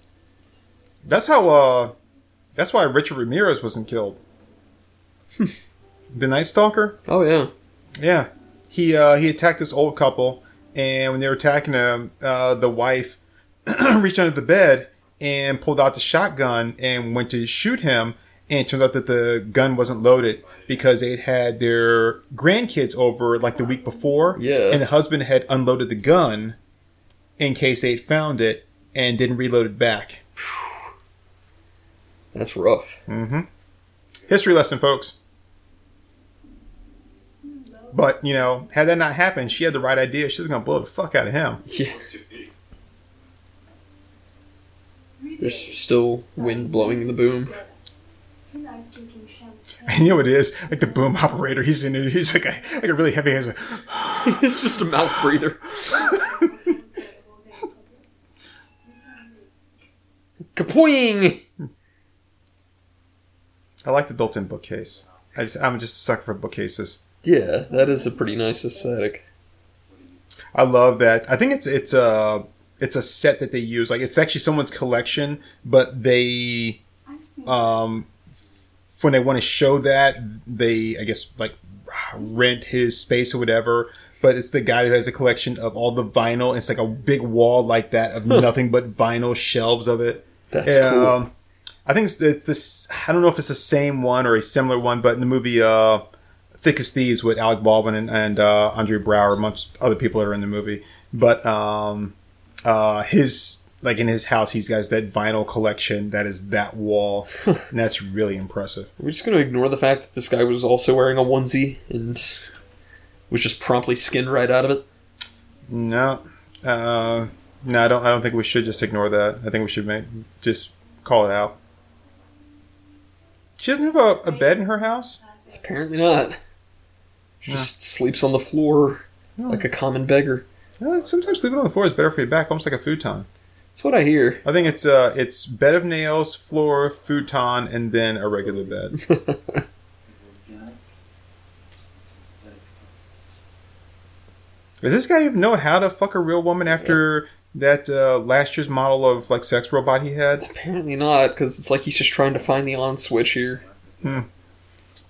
That's how uh that's why Richard Ramirez wasn't killed. The Night Stalker? Oh yeah. Yeah. He uh he attacked this old couple and when they were attacking him, uh the wife reached under the bed and pulled out the shotgun and went to shoot him and it turns out that the gun wasn't loaded because they'd had their grandkids over like the week before. Yeah. And the husband had unloaded the gun in case they'd found it and didn't reload it back. That's rough. History lesson, folks. But, you know, had that not happened, she had the right idea. She was going to blow the fuck out of him. Yeah. There's still wind blowing in the boom. Tonight drinking champagne. And you know what it is? Like the boom operator, he's in it. He's like a, like a really heavy hands. it's just a mouth breather. Kapoing! I like the built-in bookcase. I just, I'm just a sucker for bookcases. Yeah, that is a pretty nice aesthetic. I love that. I think it's it's a it's a set that they use. Like it's actually someone's collection, but they um when they want to show that they I guess like rent his space or whatever. But it's the guy who has a collection of all the vinyl. It's like a big wall like that of nothing but vinyl shelves of it. That's Yeah, cool. Um, I think it's, it's this. I don't know if it's the same one or a similar one, but in the movie uh, "Thick as Thieves" with Alec Baldwin and, and uh, Andre Braugher, amongst other people that are in the movie, but um, uh, his like in his house, he's got that vinyl collection that is that wall, and that's really impressive. We're just gonna ignore the fact that this guy was also wearing a onesie and was just promptly skinned right out of it. No, uh, no, I don't. I don't think we should just ignore that. I think we should make just call it out. She doesn't have a, a bed in her house. Apparently not. She just sleeps on the floor like a common beggar. Uh, sometimes sleeping on the floor is better for your back, almost like a futon. That's what I hear. I think it's uh, it's bed of nails, floor, futon, and then a regular bed. Does this guy even know how to fuck a real woman after that uh, last year's model of like sex robot he had? Apparently not, because it's like he's just trying to find the on switch here.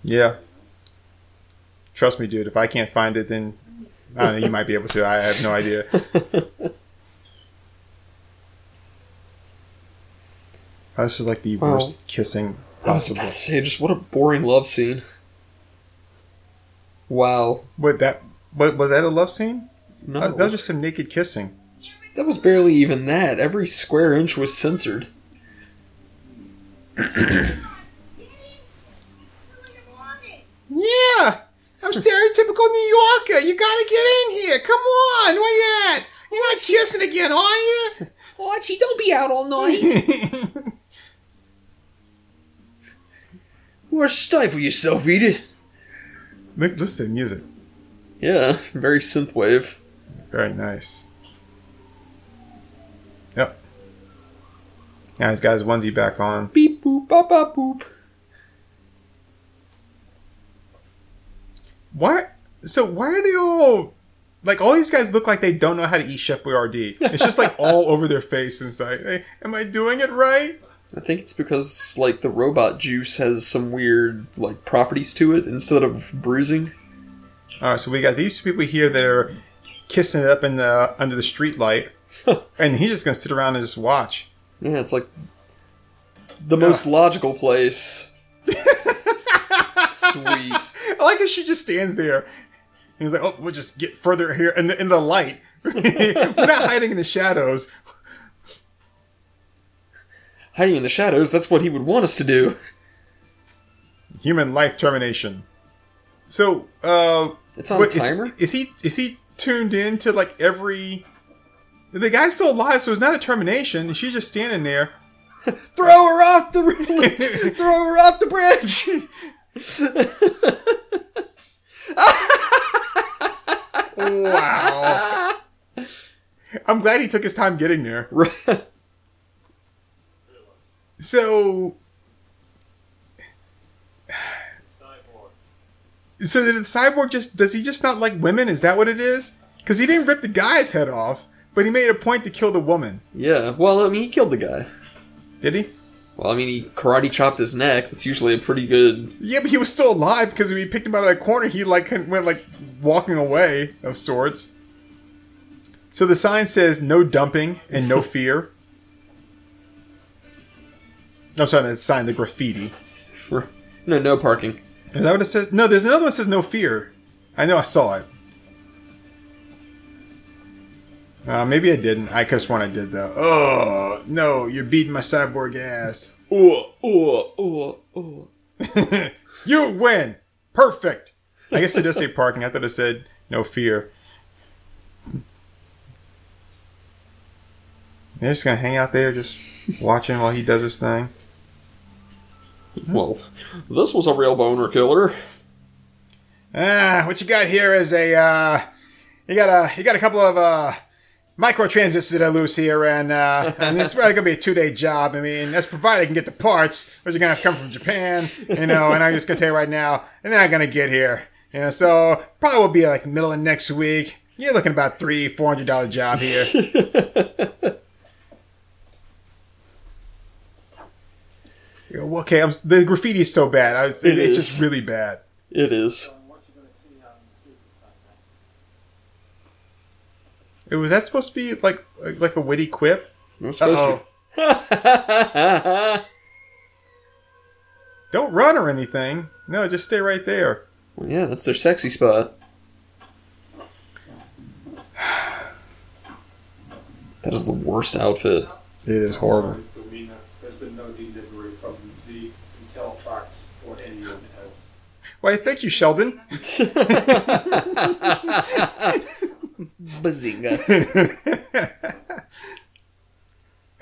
Yeah. Trust me, dude. If I can't find it, then I don't know. You might be able to. I have no idea. Oh, this is like the Wow. worst kissing I was possible. about to say, just what a boring love scene. Wow. What that? What was that? A love scene? No. Uh, that was just some naked kissing. That was barely even that. Every square inch was censored. Yeah, I'm stereotypical New Yorker. You gotta get in here. Come on, where you at? You're not kissing again, are you? Oh, Archie, don't be out all night. or stifle yourself, Edith. Look, listen to the music. Yeah, very synthwave. Very nice. Yep. Now he's got his onesie back on. Beep boop bop bop boop. Why? So why are they all like all these guys look like they don't know how to eat Chef Boyardee? It's just like all over their face and it's like, hey, am I doing it right? I think it's because like the robot juice has some weird like properties to it instead of bruising. All right, so we got these two people here that are kissing it up in the under the street light, and he's just gonna sit around and just watch. Yeah, it's like the most logical place. Sweet. I like how she just stands there. And he's like, "Oh, we'll just get further here in the in the light. We're not hiding in the shadows." Hiding in the shadows, that's what he would want us to do. Human life termination. So, uh, It's on what, a is- timer? Is, he is he tuned in to like every? The guy's still alive, so it's not a termination. She's just standing there. Throw her off the throw her off the bridge. Wow. I'm glad he took his time getting there. Right. So, so did the cyborg just does he just not like women? Is that what it is? Because he didn't rip the guy's head off, but he made a point to kill the woman. yeah. Well, I mean, he killed the guy. Did he? Well, I mean, he karate chopped his neck. That's usually a pretty good. Yeah, but he was still alive because when he picked him out of that corner, he like went like walking away of sorts. So the sign says no dumping and no fear. I'm sorry, that sign, the graffiti. No, no parking. Is that what it says? No, there's another one that says no fear. I know I saw it. Uh, maybe I didn't. I have sworn I did though. Oh no, you're beating my cyborg ass. Oh, oh, oh, oh. You win. Perfect. I guess it does say parking. I thought it said no fear. They're just gonna hang out there, just watching while he does his thing. Well, this was a real boner killer. Ah, what you got here is a uh, you got a you got a couple of uh, micro transistors that are loose here, and uh, and this is probably gonna be a two day job. I mean, that's provided I can get the parts, which are gonna have to come from Japan, you know. And I'm just gonna tell you right now, they're not gonna get here, you know. So probably will be like middle of next week. You're looking about three four hundred dollar job here. You okay, I'm, the graffiti is so bad. I was, It it's just really bad. It is. What you gonna see out in the streets this time, man? It was that supposed to be like like a witty quip? It was supposed Uh-oh. to. Don't run or anything. No, just stay right there. Well, yeah, that's their sexy spot. That is the worst outfit. It is horrible. The arena. There's been no delivery from Z Intel Fox or anyone else. Why, thank you, Sheldon. Bazinga.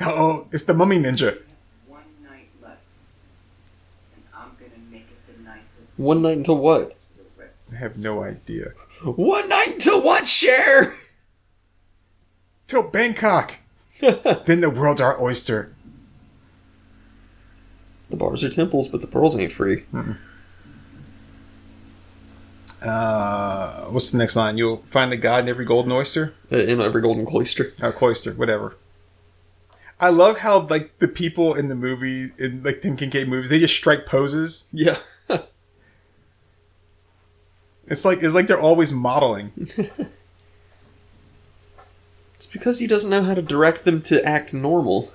oh, it's the mummy ninja. One night left. And I'm gonna make it the night One night until what? I have no idea. One night until what, Cher? Till Bangkok. then the world's our oyster. The bars are temples, but the pearls ain't free. Uh, what's the next line? You'll find a god in every golden oyster. Uh, In every golden cloister. Oh, cloister, whatever. I love how like the people in the movie in like Tim Kincaid movies, they just strike poses. Yeah. It's like it's like they're always modeling. It's because he doesn't know how to direct them to act normal.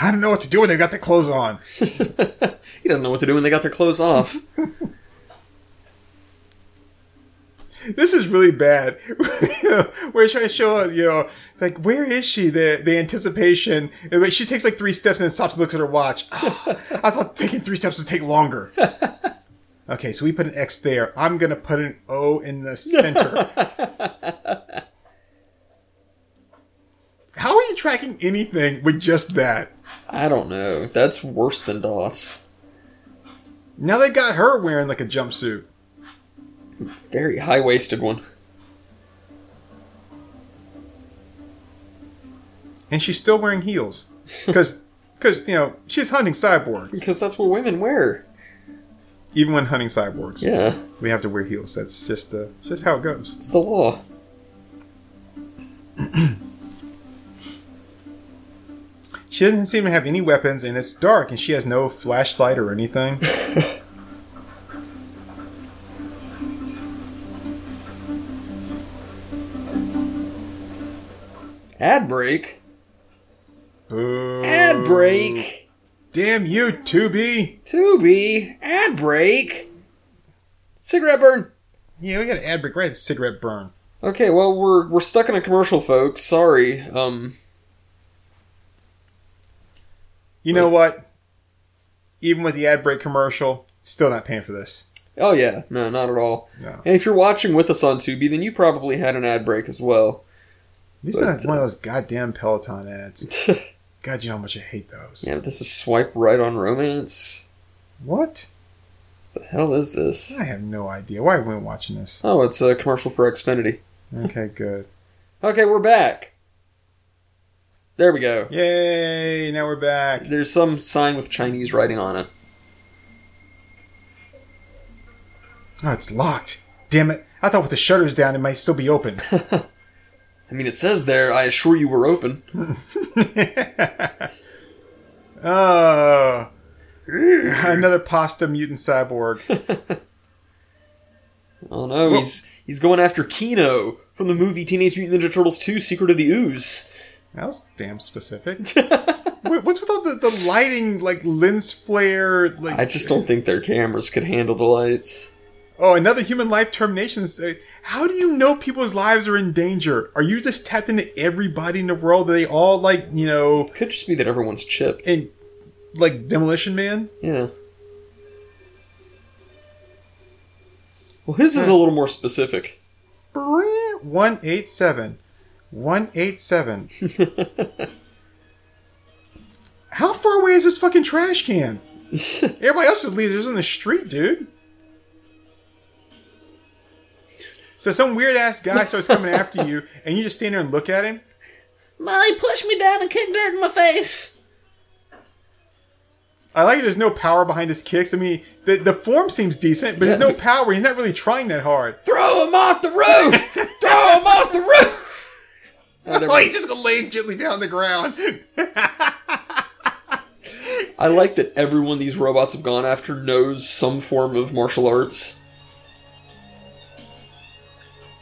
I don't know what to do when they got their clothes on. He doesn't know what to do when they got their clothes off. This is really bad. We're trying to show, you know, like where is she? The the anticipation. Like, She takes like three steps and then stops and looks at her watch. I thought taking three steps would take longer. Okay, so we put an X there. I'm gonna put an O in the center. How are you tracking anything with just that? I don't know. That's worse than DOS. Now they got her wearing like a jumpsuit. Very high waisted one. And she's still wearing heels. Because, you know, she's hunting cyborgs. Because that's what women wear. Even when hunting cyborgs. Yeah, We have to wear heels. That's just uh, just how it goes. it's the law. She doesn't seem to have any weapons, and it's dark, and she has no flashlight or anything. Ad break? Boo. Ad break? Damn you, Tubi. Tubi? Ad break? Cigarette burn. Yeah, we got an ad break right at the cigarette burn. Okay, well we're we're stuck in a commercial, folks. Sorry. Um, You know what? Even with the ad break commercial, still not paying for this. oh yeah, no, not at all. No. And if you're watching with us on Tubi, then you probably had an ad break as well. These are one of uh, those goddamn Peloton ads. God, you know how much I hate those. Yeah, but this is swipe right on romance. What? The hell is this? I have no idea. Why are we watching this? Oh, it's a commercial for Xfinity. Okay, good. Okay, we're back. There we go. Yay! Now we're back. There's some sign with Chinese writing on it. Oh, it's locked. Damn it! I thought with the shutters down, it might still be open. I mean, it says there, I assure you we're open. Oh, another pasta mutant cyborg. Oh no, Whoa. he's he's going after Keno from the movie Teenage Mutant Ninja Turtles 2 Secret of the Ooze. That was damn specific. What's with all the, the lighting, like lens flare? Like I just don't think their cameras could handle the lights. Oh, another human life termination. Uh, How do you know people's lives are in danger? Are you just tapped into everybody in the world? Are they all like you know, Could just be that everyone's chipped. and like Demolition Man? Yeah. Well, his is a little more specific. One eight seven, one eight seven. How far away is this fucking trash can? Everybody else is leaving. leaders in the street, dude. So some weird ass guy starts coming after you, and you just stand there and look at him. Molly pushed me down and kicked dirt in my face. I like it. There's no power behind his kicks. I mean, the the form seems decent, but there's no power. He's not really trying that hard. Throw him off the roof! Throw him off the roof! Oh, never Oh, he's just gonna lay gently down the ground. I like that everyone these robots have gone after knows some form of martial arts.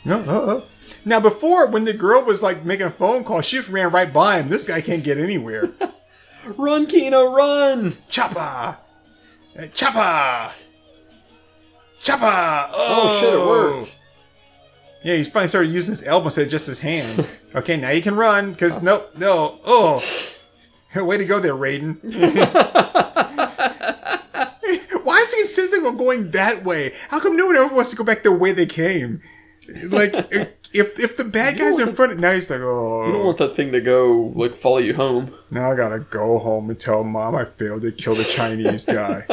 No, uh, uh. Now, before, when the girl was like making a phone call, she just ran right by him. This guy can't get anywhere. Run, Keno, run! Choppa! Uh, Choppa! Choppa! Oh, Oh, shit, it worked. Yeah, he's finally started using his elbow instead of just his hand. okay, now you can run, because oh. no, no, oh. Way to go there, Raiden. Why is he insisting on going that way? How come no one ever wants to go back the way they came? Like, if if the bad guys are in front, of now he's like, oh. You don't want that thing to go, like, follow you home. Now I gotta go home and tell mom I failed to kill the Chinese guy.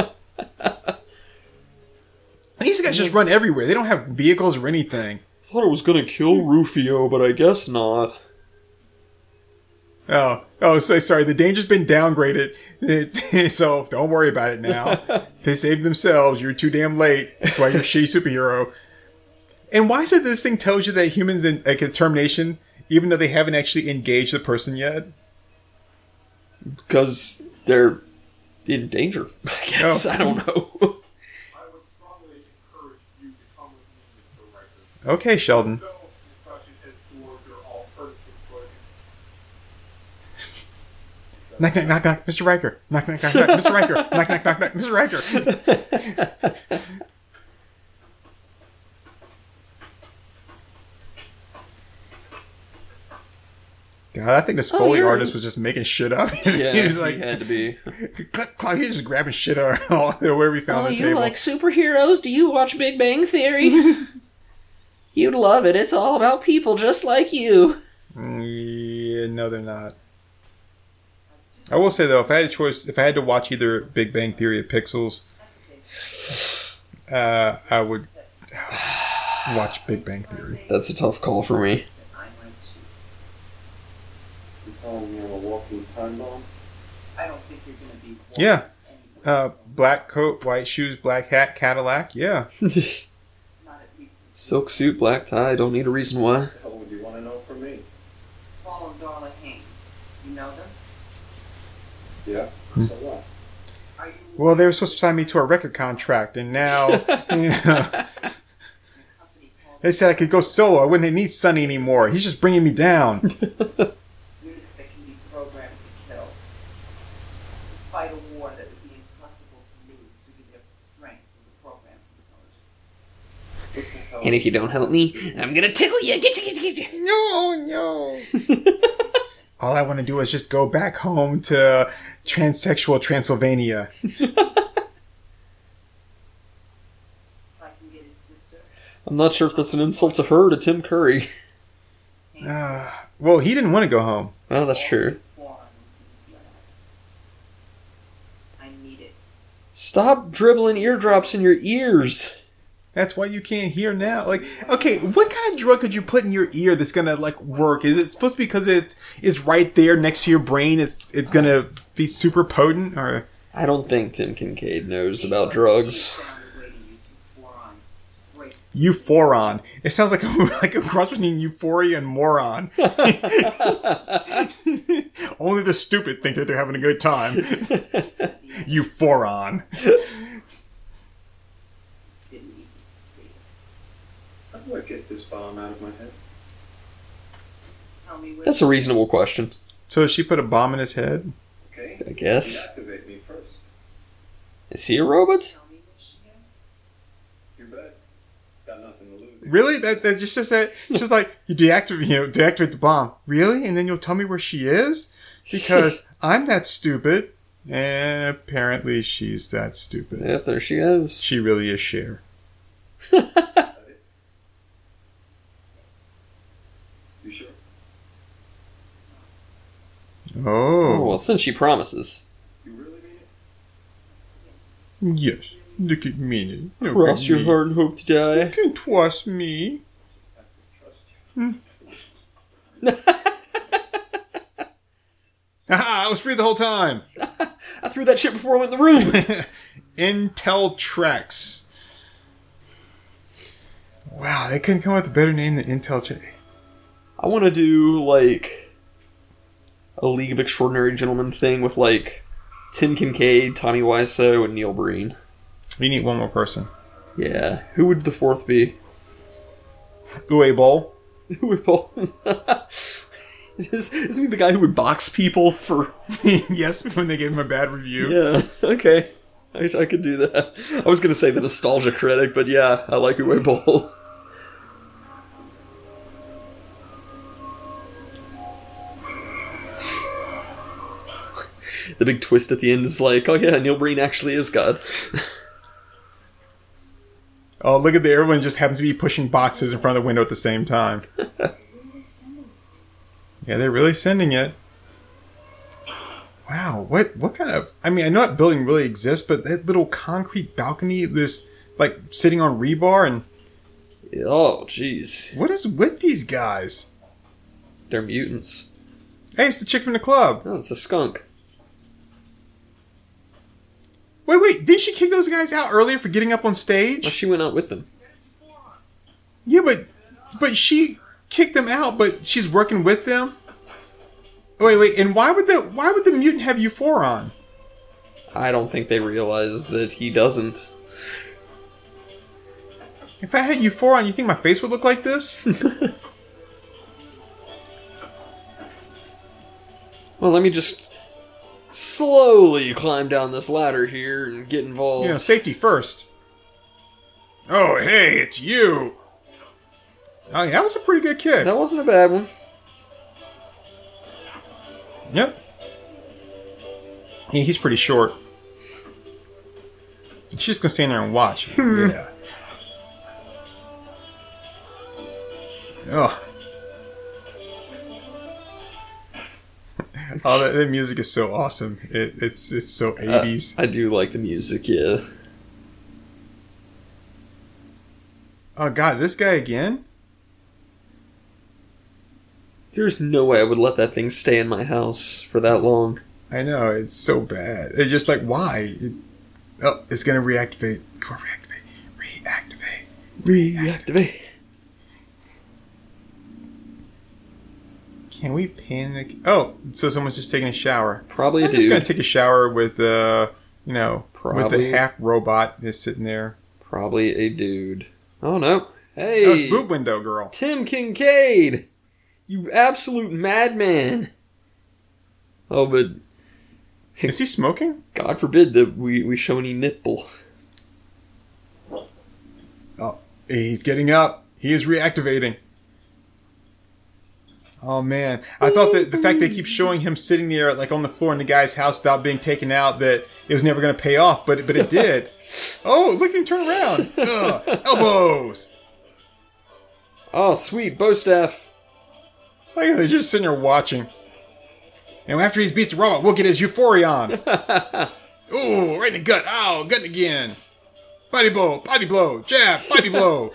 These guys just run everywhere. They don't have vehicles or anything. I thought it was gonna kill Rufio, but I guess not. Oh, oh, so, sorry. The danger's been downgraded, It- so don't worry about it now. they saved themselves. You're too damn late. That's why you're a shitty superhero. And why is it this thing tells you that humans in like a termination, even though they haven't actually engaged the person yet? because they're in danger. I oh. guess Oh. I don't know. I would strongly encourage you to come with me, Mr. Riker. Okay, Sheldon. No discussion as to your alternative choices. Knock, knock, knock, knock, Mr. Riker. Knock, knock, knock, knock, Mr. Riker. Knock, knock, knock, knock, Mr. Riker. God, I think this Oh, Foley you're- artist was just making shit up. yeah, he was he like, had to be. clack, clack, he was just grabbing shit out of where we found Oh, the you table. like superheroes? Do you watch Big Bang Theory? You'd love it. It's all about people just like you. Yeah, no, they're not. I will say though, if I had a choice, if I had to watch either Big Bang Theory or Pixels, uh, I would watch Big Bang Theory. That's a tough call for me. I might too. You telling me I'm a walking time? I don't think you're gonna be. Yeah. Uh, black coat, white shoes, black hat, Cadillac. Yeah. Not at least Silk suit, black tie. Don't need a reason why. What the would you want to know from me? Paul and Darla Haynes. You know them? Yeah. Hmm. So what? You Well, they were supposed to sign me to a record contract, and now you know, in a company called they said I could go solo. I wouldn't need Sonny anymore. He's just bringing me down. units that can be programmed to kill? Fight a war that would be impossible to lose due to their strength of the program intelligence. What the hell? And if you don't help me, I'm gonna tickle you. Get you, get you, get you. No, no. All I want to do is just go back home to transsexual Transylvania. I can get his sister, I'm not sure if that's an insult to her or to Tim Curry. Uh, well, he didn't want to go home. Well, that's true. form into the I need it. Stop dribbling eardrops in your ears. That's why you can't hear now. Like, okay, what kind of drug could you put in your ear that's gonna like work? Is it supposed to be because it is right there next to your brain? It's it's gonna be super potent, or I don't think Tim Kincaid knows about drugs. Found a way to use Euphorion. Great. euphoron? It sounds like a, like a cross between euphoria and moron. Only the stupid think that they're having a good time. Euphoron. Didn't even see it. How do I get this bomb out of my head? Tell me where That's a reasonable question, So she put a bomb in his head. Okay. I guess. Deactivate me first. Is he a robot? Tell me where she is. You bet. Got nothing to lose. Really? That that just just that just like you deactivate you know, deactivate the bomb. Really? And then you'll tell me where she is? Because I'm that stupid. And apparently she's that stupid. Yep, there she goes. She really is Cher. You sure? Oh, Oh. well, since she promises. You really mean it? Yes. Look at me. Look Cross at your me. heart and hope to die. You can trust me. I have to trust you. Haha, I was free the whole time. I threw that shit before I went in the room. Intel Trex. Wow, they couldn't come up with a better name than Intel Trex. I want to do, like, a League of Extraordinary Gentlemen thing with, like, Tim Kincaid, Tommy Wiseau, and Neil Breen. We need one more person. Yeah. Who would the fourth be? Uwe Boll. Uwe? Is, isn't he the guy who would box people for? yes, when they gave him a bad review. Yeah. Okay. I, I could do that. I was gonna say the nostalgia critic, but yeah, I like Uwe Boll. The big twist at the end is like, oh yeah, Neil Breen actually is God. Oh, look at the everyone just happens to be pushing boxes in front of the window at the same time. yeah, they're really sending it. Wow, what what kind of I mean, I know that building really exists, but that little concrete balcony, this like sitting on rebar and Oh, jeez. what is with these guys? They're mutants. Hey, it's the chick from the club. No, it's a skunk. Wait, wait, didn't she kick those guys out earlier for getting up on Well, stage? she went out with them. Yeah, but but she kicked them out, but she's working with them. Wait, wait, and why would the why would the mutant have Euphoron? I don't think they realize that he doesn't. If I had Euphoron, you think my face would look like this? Well, let me just slowly climb down this ladder here and get involved. you know, safety first. Oh, hey, it's you. Oh, yeah, that was a pretty good kick. That wasn't a bad one. Yep. Yeah, he's pretty short. She's gonna stand there and watch. Hmm. yeah. Oh. oh, the, that music is so awesome. It, it's it's so Uh, eighties. I do like the music, yeah. oh God, this guy again? There's no way I would let that thing stay in my house for that long. I know it's so bad. It's just like why? It, oh, it's gonna reactivate. Come on, reactivate. Reactivate. Reactivate. Can we pin the? Oh, so someone's just taking a shower. Probably a I'm just gonna take a shower with the, you know, with the half robot that's sitting there. Probably a dude. Oh no. Hey! That was boob window girl. Tim Kincaid! You absolute madman! Oh, but Is he smoking? God forbid that we, we show any nipple. Oh, he's getting up. He is reactivating. Oh man, I thought that the fact they keep showing him sitting there like on the floor in the guy's house without being taken out that it was never going to pay off, but but it did. oh, look at him turn around. Ugh, elbows. Oh, sweet, bow staff. Like they're just sitting there watching. And after he's beat the robot, we'll get his Euphorion. Ooh, right in the gut. Ow, gut again. Body blow, body blow, jab, body blow.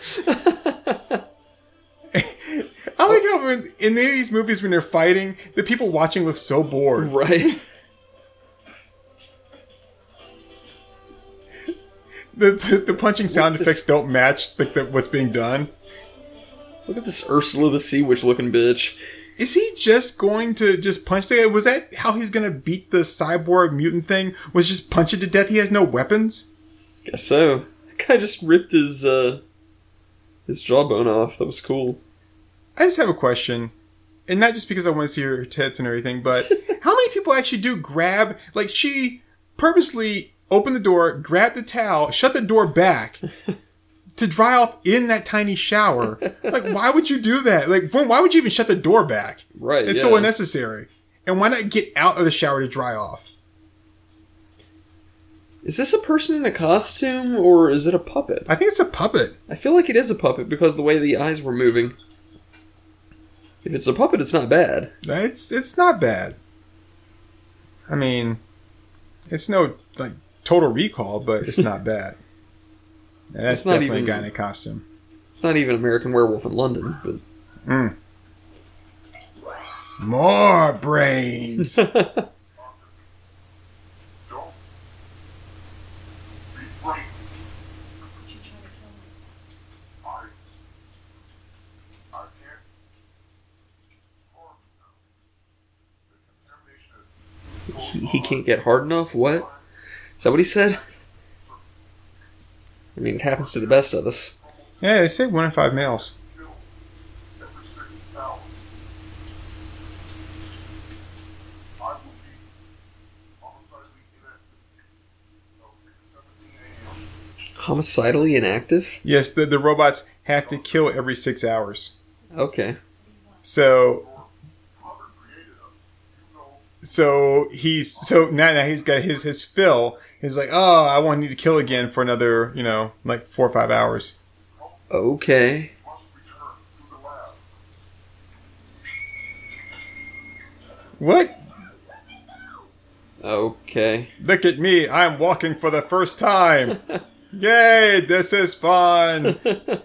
I like how when, in any of these movies when they're fighting, the people watching look so bored. Right? The, the, the punching sound Look, this- effects don't match like the, what's being done. Look at this Ursula the Sea Witch looking bitch. Is he just going to just punch the guy? Was that how he's going to beat the cyborg mutant thing? Was just punch it to death? He has no weapons. Guess so. That guy just ripped his, uh, his jawbone off. That was cool. I just have a question, and not just because I want to see her tits and everything, but how many people actually do grab? Like she purposely opened the door, grabbed the towel, shut the door back to dry off in that tiny shower. Like, why would you do that? Like, why would you even shut the door back? Right, It's yeah. so unnecessary. And why not get out of the shower to dry off? Is this a person in a costume, or is it a puppet? I think it's a puppet. I feel like it is a puppet because the way the eyes were moving. If it's a puppet, it's not bad. It's it's not bad. I mean, it's no like total recall, but it's not bad. And that's It's not definitely even- a guy in a costume. It's not even American Werewolf in London, but Mm. More brains. Don't. Be brave. You trying to kill me? I. I can't. harm you now. The contamination he, he can't get hard enough. What? Is that what he said? I mean, it happens to the best of us. yeah, they say one in five males. kill every six hours. I will be homicidally inactive until 6 17 a.m. Homicidally inactive? Yes, the the robots have to kill every six hours. Okay. So so he's so now, now he's got his his fill. He's like, oh, I want you to kill again for another, you know, like four or five hours. Okay. must return to the lab. What? Okay. Look at me, I'm walking for the first time. Yay, this is fun.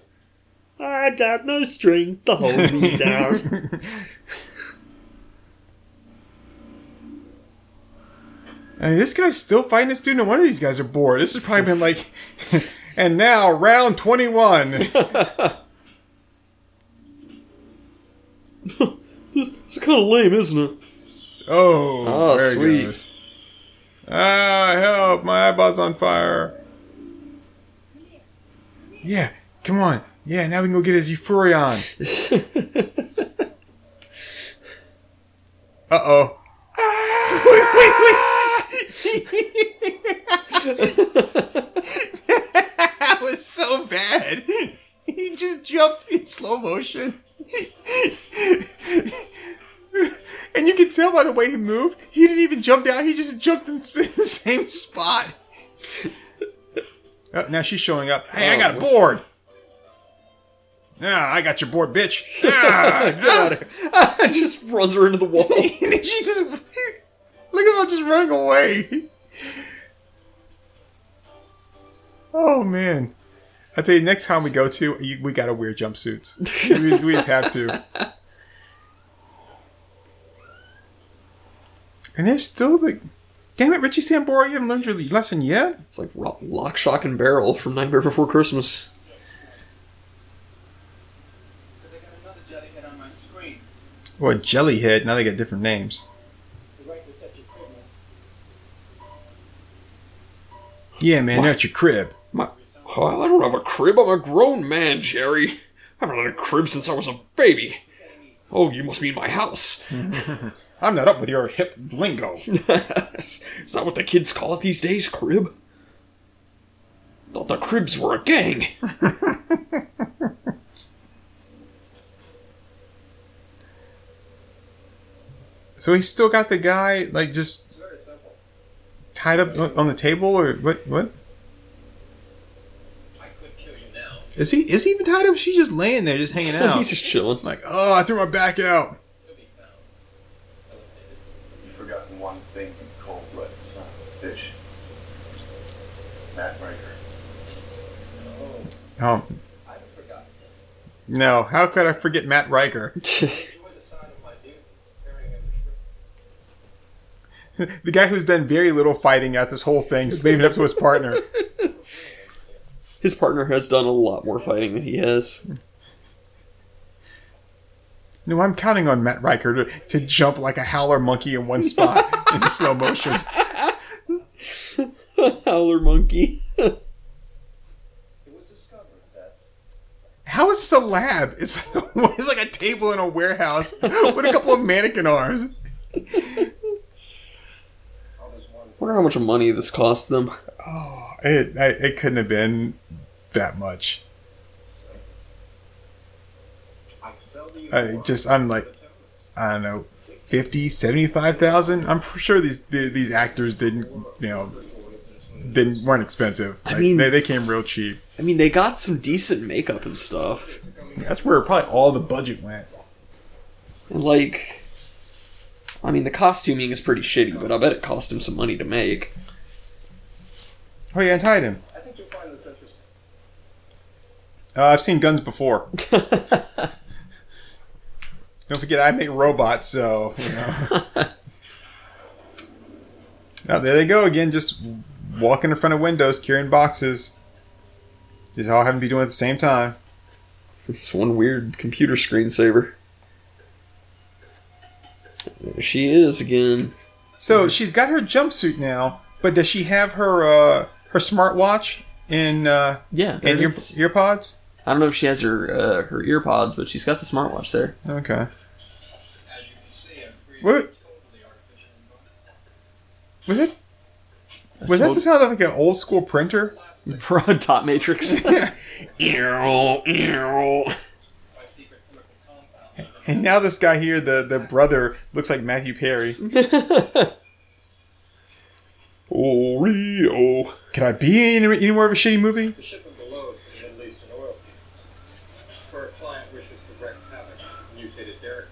I got no strength to hold me down. And this guy's still fighting this dude. No wonder these guys are bored. This has probably been like. and now, round 21. It's kind of lame, isn't it? Oh, Oh, there it sweet. goes. Ah, help! My eyeball's on fire. Yeah, come on. Yeah, now we can go get his Euphorion. Uh oh. wait, wait, wait. That was so bad. He just jumped in slow motion. And you can tell by the way he moved, he didn't even jump down. He just jumped in the same spot. Oh, now she's showing up. Hey, I got a board. Ah, I got your board, bitch. Ah, out of just runs her into the wall. and she just look at her just running away. Oh man! I tell you, next time we go to, you, we gotta wear jumpsuits. we, just- we just have to. And there's still the. Damn it, Richie Sambora, you haven't learned your lesson yet. It's like Ro- Lock, Shock, and Barrel from Nightmare Before Christmas. They got another jellyhead on my screen. Well, Jellyhead. Now they got different names. The right to touch your crib, man. Yeah, man, they're at your crib. My, oh, I don't have a crib. I'm a grown man, Jerry. I haven't had a crib since I was a baby. Oh, you must mean my house. I'm not up with your hip lingo. Is that what the kids call it these days, crib? Thought the cribs were a gang. So he's still got the guy like just It's very simple. Tied up on on the table, or what? What I could kill you now. is he? Is he even tied up? She's just laying there, just hanging out. He's just chilling. like, oh, I threw my back out. You'll be found. Elevated. You've forgotten one thing in cold-blooded son of a bitch. Matt Riker. Oh, Oh I forgot. no! How could I forget Matt Riker, You were the sign of my dude. Carrying him the guy who's done very little fighting at this whole thing, just leaving it up to his partner. His partner has done a lot more fighting than he has. No, I'm counting on Matt Riker to, to jump like a howler monkey in one spot in slow motion. Howler monkey. It was discovered that How is this a lab? It's it's like a table in a warehouse with a couple of mannequin arms. Wonder how much money this cost them. Oh, it I, it couldn't have been that much. I sell the I just I'm like I don't know, 50, 75,000? I'm sure these the- these actors didn't you know didn't weren't expensive. I mean- they, they came real cheap. I mean, they got some decent makeup and stuff. That's where probably all the budget went. And, like, I mean, the costuming is pretty shitty, but I bet it cost him some money to make. Oh yeah, untied him. I think you'll find this interesting. Uh, I've seen guns before. Don't forget, I make robots, so you know. oh, there they go again, just walking in front of windows, carrying boxes. Just all having to be doing it at the same time. It's one weird computer screensaver. There she is again. So she's got her jumpsuit now, but does she have her uh, her smartwatch in uh, Yeah, there in it ear is. earpods? I don't know if she has her uh, her ear pods, but she's got the smartwatch there. Okay. As you can see, I'm free What? totally artificial environment. Was it? Was that the sound of like an old school printer? dot matrix? Ew, ew. My secret chemical compound. And now this guy here, the the brother, looks like Matthew Perry. Oreo. Could I be in any, any more of a shitty movie? The shipment below is for the Middle Eastern oil fields. For a client wishes to wreak havoc, mutated Derek.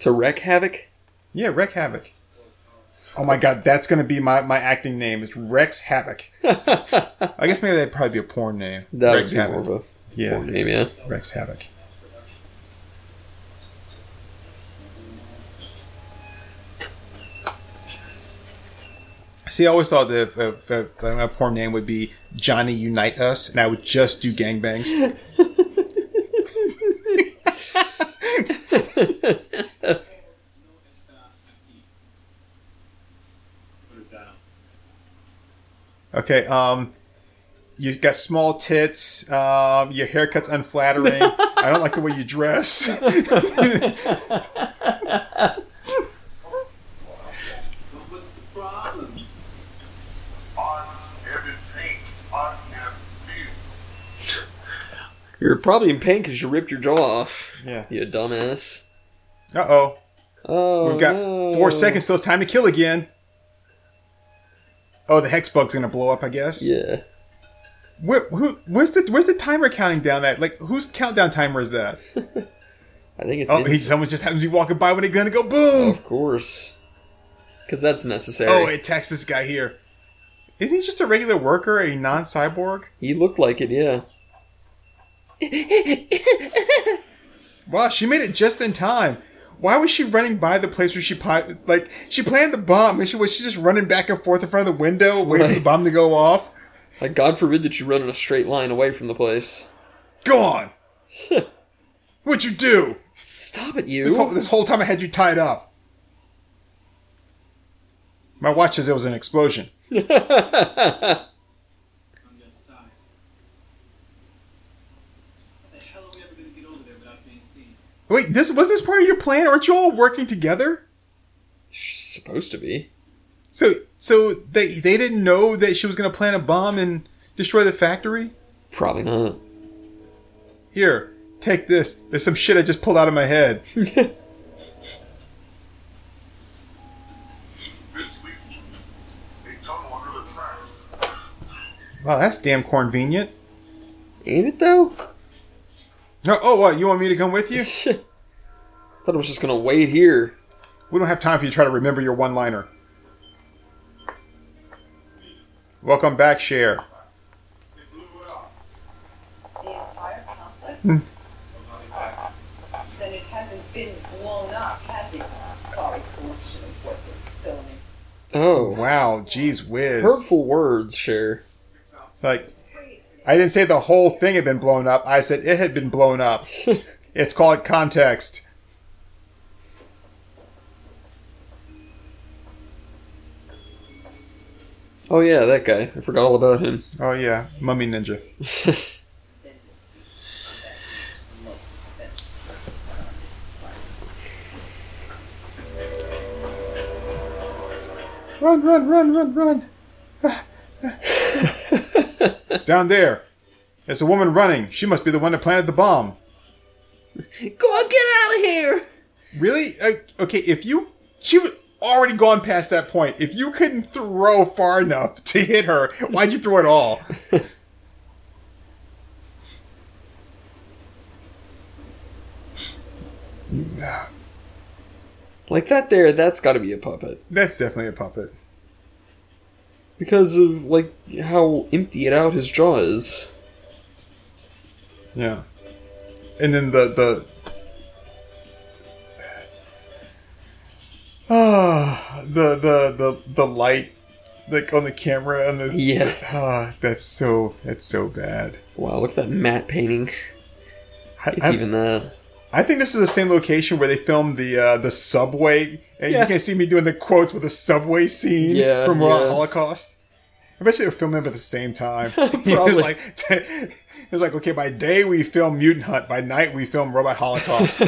To wreck havoc? Yeah, Wreck Havoc. Oh my god, that's gonna be my, my acting name. It's Rex Havoc. I guess maybe that'd probably be a porn name. That Rex would be Havoc. more of a yeah, porn name, yeah. Rex Havoc. See, I always thought that my porn name would be Johnny Unite Us, and I would just do gangbangs. Okay, um, you got small tits. Um, your haircut's unflattering. I don't like the way you dress. But what's the problem? You're probably in pain because you ripped your jaw off. Yeah. You dumbass. Uh oh. Oh, We've got no. four seconds till it's time to kill again. Oh, the hex bug's gonna blow up, I guess. Yeah. Where, who, where's the Where's the timer counting down? That like whose countdown timer is that? I think it's. Oh, he, someone just happens to be walking by when they're gonna go boom. Of course. Because that's necessary. Oh, it attacks this guy here. Isn't he just a regular worker, a non-cyborg? He looked like it, yeah. Wow, she made it just in time. Why was she running by the place where she pi- like she planned the bomb? And she was she just running back and forth in front of the window, waiting for the bomb to go off? Like, God forbid that you run in a straight line away from the place. Go on. What'd you do? Stop it, you. This whole, this whole time I had you tied up. My watch says it was an explosion. On the other side. How the hell are we ever gonna get over there without being seen? Wait, this was this part of your plan? Aren't you all working together? Supposed to be. So so they they didn't know that she was gonna plant a bomb and destroy the factory? Probably not. Here, take this. There's some shit I just pulled out of my head. This week, a tunnel under the track. Wow, that's damn convenient. Ain't it, though? No, oh, what? You want me to come with you? Thought I was just gonna wait here. We don't have time for you to try to remember your one-liner. Welcome back, Cher. They blew it up. The entire complex? Hmm. Then it hasn't been blown up, has it? Sorry, collection of what filming. Oh. Wow, geez whiz. Hurtful words, Cher. It's like I didn't say the whole thing had been blown up. I said it had been blown up. it's called context. Oh, yeah, that guy. I forgot all about him. Oh yeah, Mummy Ninja. Run, run, run, run, run. Down there. There's a woman running. She must be the one that planted the bomb. Go on, get out of here! Really? Uh, okay, if you. She was already gone past that point. If you couldn't throw far enough to hit her, why'd you throw at all? Like that there, that's gotta be a puppet. That's definitely a puppet. Because of, like, how emptied out his jaw is. Yeah. And then the the ah the the the the light like on the camera and the Yeah. ah that's so that's so bad. Wow, look at that matte painting. It's I, even that. I think this is the same location where they filmed the uh, the subway. And Yeah. you can see me doing the quotes with the subway scene Yeah, from yeah. Holocaust. I bet they were filming them at the same time. it was like it was like okay, by day we film Mutant Hunt, by night we film Robot Holocaust.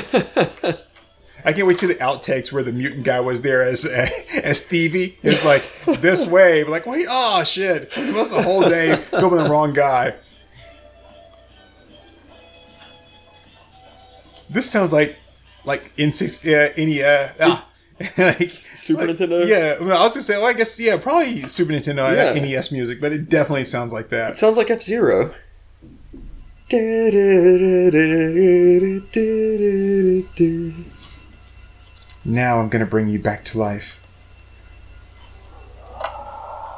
I can't wait to the outtakes where the mutant guy was there as as Stevie. It's like this way, but like wait, oh shit, we lost a whole day filming the wrong guy. This sounds like like in six uh, any uh, ah, like, Super like- Nintendo? Yeah, well, I was gonna say, well, I guess yeah, probably Super Nintendo Yeah. and NES music, but it definitely sounds like that. It sounds like F Zero. Now I'm gonna bring you back to life.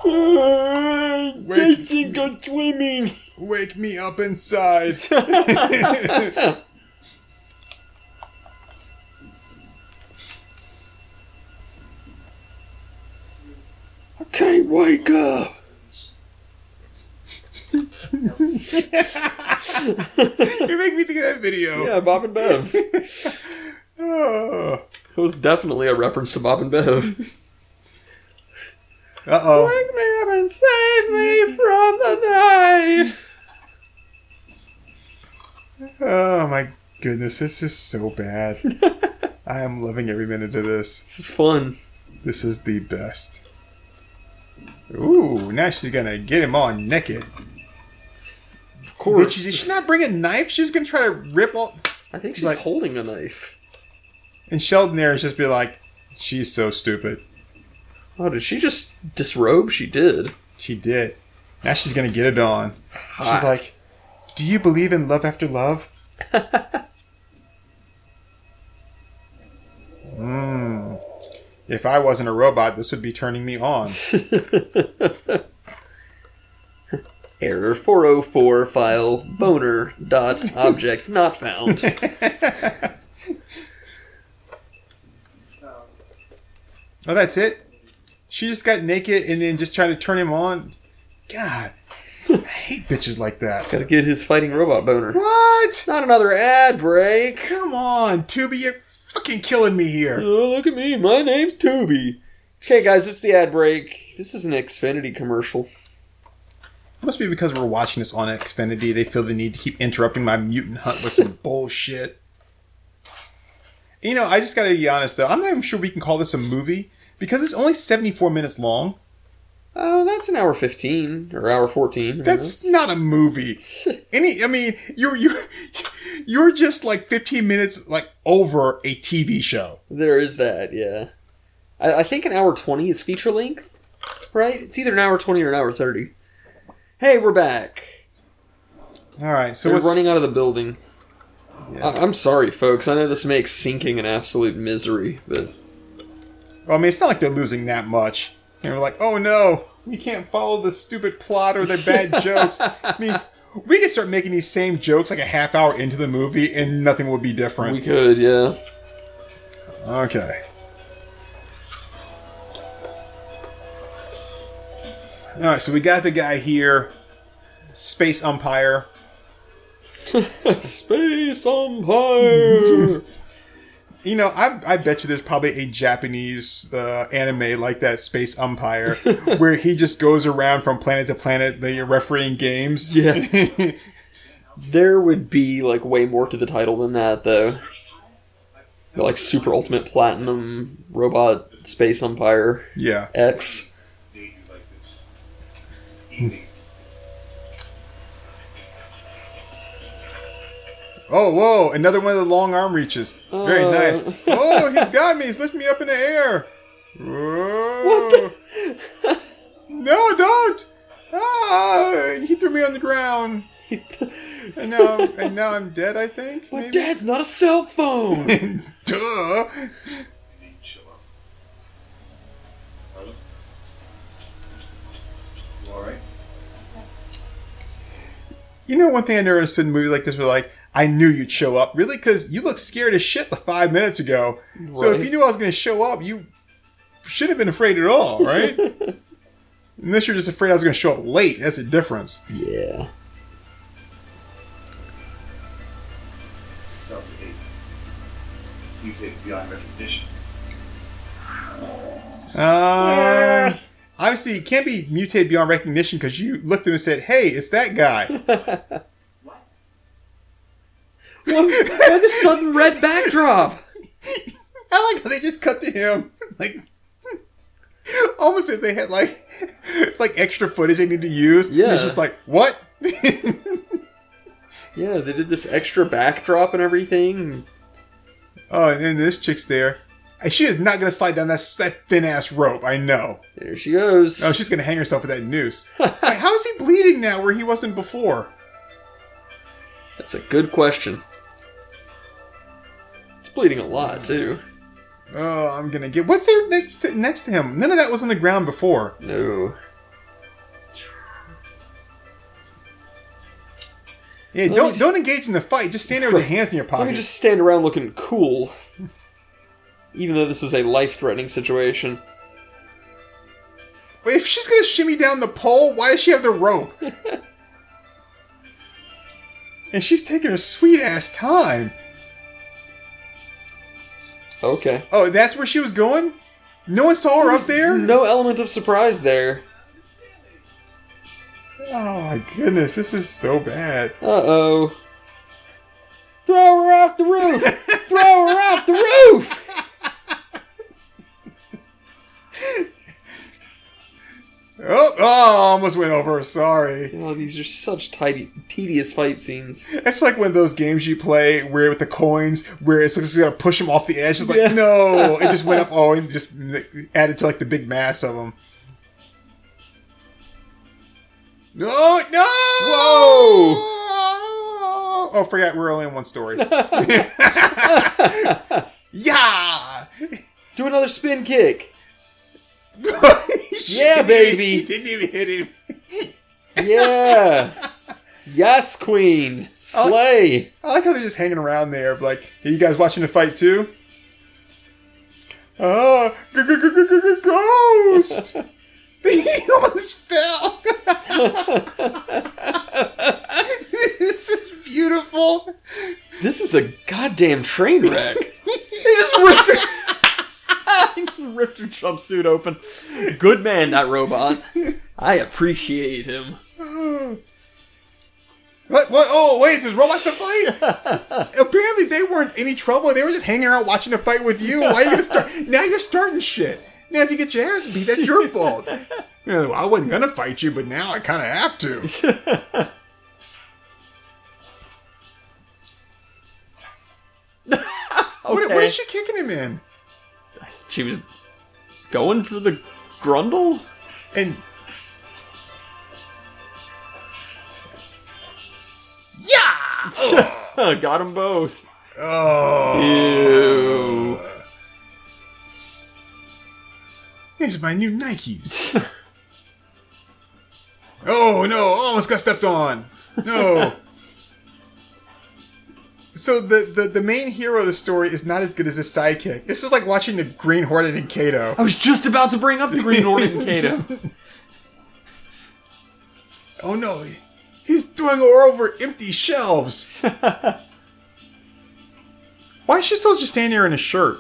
Jason, go swimming! Wake me up inside. can't wake up. you make me think of that video. Yeah, Bob and Bev. Oh. It was definitely a reference to Bob and Bev. Uh oh. Wake me up and save me from the night. Oh my goodness, this is so bad. I am loving every minute of this. This is fun. This is the best. Ooh, now she's gonna get him all naked. Of Did course. she, did she not bring a knife? She's gonna try to rip all. I think she's like- holding a knife. And Sheldon there is just be like, she's so stupid. Oh, did she just disrobe? She did. She did. Now she's gonna get it on. Hot. She's like, "Do you believe in love after love?" Mmm. If I wasn't a robot, this would be turning me on. Error 404 file boner dot object not found. Oh, that's it. She just got naked and then just tried to turn him on. God, I hate bitches like that. Gotta get his fighting robot boner. What? Not another ad break. Come on, Tubi, you're fucking killing me here. Oh, look at me. My name's Toby. Okay, guys, it's the ad break. This is an Xfinity commercial. It Must be because we're watching this on Xfinity. They feel the need to keep interrupting my mutant hunt with some bullshit. You know, I just gotta be honest though. I'm not even sure we can call this a movie because it's only 74 minutes long. Oh, that's an hour 15 or hour 14. I mean, That's not a movie. Any, I mean, you're you're you're just like 15 minutes like over a TV show. There is that, yeah. I, I think an hour 20 is feature length, right? It's either an hour 20 or an hour 30. Hey, we're back. All right, so we're running out of the building. Yeah. I, I'm sorry, folks. I know this makes sinking an absolute misery, but Well, I mean, it's not like they're losing that much. And we're like, oh no, we can't follow the stupid plot or the bad jokes. I mean, we could start making these same jokes like a half hour into the movie and nothing would be different. we could, yeah. Okay. All right, so we got the guy here, Space Umpire. Space Umpire! You know, I, I bet you there's probably a Japanese uh, anime like that, Space Umpire, where he just goes around from planet to planet, the refereeing games. Yeah. there would be, like, way more to the title than that, though. Like, Super Ultimate Platinum Robot Space Umpire yeah. X. Oh, whoa! Another one of the long arm reaches. Very Uh. nice. Oh, he's got me. He's lifting me up in the air. Whoa. no, don't! Ah, he threw me on the ground, and now, and now I'm dead. I think. My maybe? dad's not a cell phone! Duh. You need to chill out. Carla? You alright? You know, one thing I noticed in movies like this was like, I knew you'd show up. Really? Because you looked scared as shit the five minutes ago. So if you knew I was going to show up, you should have been afraid at all, right? Unless you're just afraid I was going to show up late. That's a difference. yeah. Delta 8. You take beyond recognition. Uh, obviously, it can't be mutated beyond recognition because you looked at him and said, hey, it's that guy. Why, why the sudden red backdrop? I like how they just cut to him. Like, almost if they had like like extra footage they need to use. Yeah. It's just like, what? Yeah, they did this extra backdrop and everything. Oh, and then this chick's there. And she is not going to slide down that, that thin ass rope. I know. There she goes. Oh, she's going to hang herself with that noose. How is he bleeding now where he wasn't before? That's a good question. Bleeding a lot too. Oh, I'm to get. What's there next to, next to him? None of that was on the ground before. No. Yeah, Let don't don't engage in the fight. Just stand there with your hands in your pocket. Let me just stand around looking cool. Even though this is a life threatening situation. But if she's gonna shimmy down the pole, why does she have the rope? and she's taking her sweet ass time. Okay. Oh, that's where she was going? No one saw her up there? No element of surprise there. Oh my goodness, this is so bad. Uh oh. Throw her off the roof! Throw her off the roof! Oh, oh, almost went over. Sorry. Oh, these are such tidy, tedious fight scenes. It's like when those games you play where with the coins, where it's just gonna push them off the edge. It's like, Yeah. no, it just went up. Oh, and just added to like the big mass of them. No, no! Whoa! Oh, forgot we're only in one story. yeah! Do another spin kick. Yeah, didn't even- baby. she didn't even hit him. Yeah. yes, queen. Slay. I like how they're just hanging around there. Like, hey, you guys watching the fight too? Oh, ghost! he almost fell. this is beautiful. This is a goddamn train wreck. He just ripped her. Ripped her jumpsuit open. Good man, that robot. I appreciate him. What? What? Oh, wait! There's robots to fight. Apparently, they weren't any trouble. They were just hanging around watching the fight with you. Why are you gonna start? Now you're starting shit. Now, if you get your ass beat, that's your fault. You know, I wasn't gonna fight you, but now I kind of have to. What, what Okay. is she kicking him in? She was going for the grundle? And yeah. Oh. Got them both. Oh. Ew. These are my new Nikes. oh no! Almost got stepped on. No. so the, the the main hero of the story is not as good as his sidekick. This is like watching the Green Hornet and Kato. I was just about to bring up the Green Hornet and Kato. Oh no! He's throwing her over empty shelves. Why is she still just standing there in a shirt?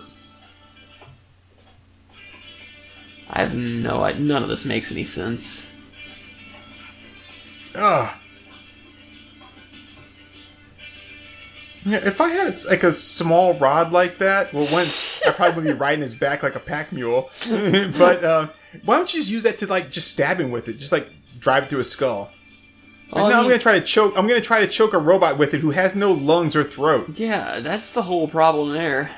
I have no idea. None of this makes any sense. Ugh. Know, if I had like a small rod like that, well, one I probably would be riding his back like a pack mule. but uh, why don't you just use that to like just stab him with it, just like drive through his skull? Like, Oh, no, I'm gonna try to choke. I'm gonna try to choke a robot with it who has no lungs or throat. Yeah, that's the whole problem there.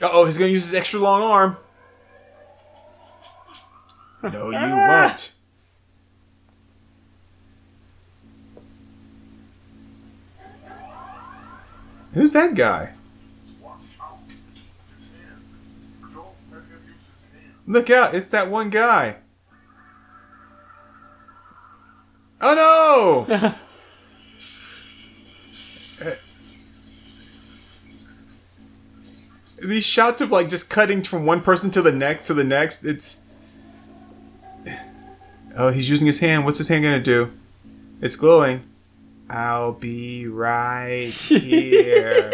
Uh oh, he's gonna use his extra long arm. No, you won't. Who's that guy? Watch out. His hand. Don't let him use his hand. Look out, it's that one guy. Oh no! Uh, These shots of like just cutting from one person to the next to the next, it's. Oh, he's using his hand. What's his hand gonna do? It's glowing. I'll be right here.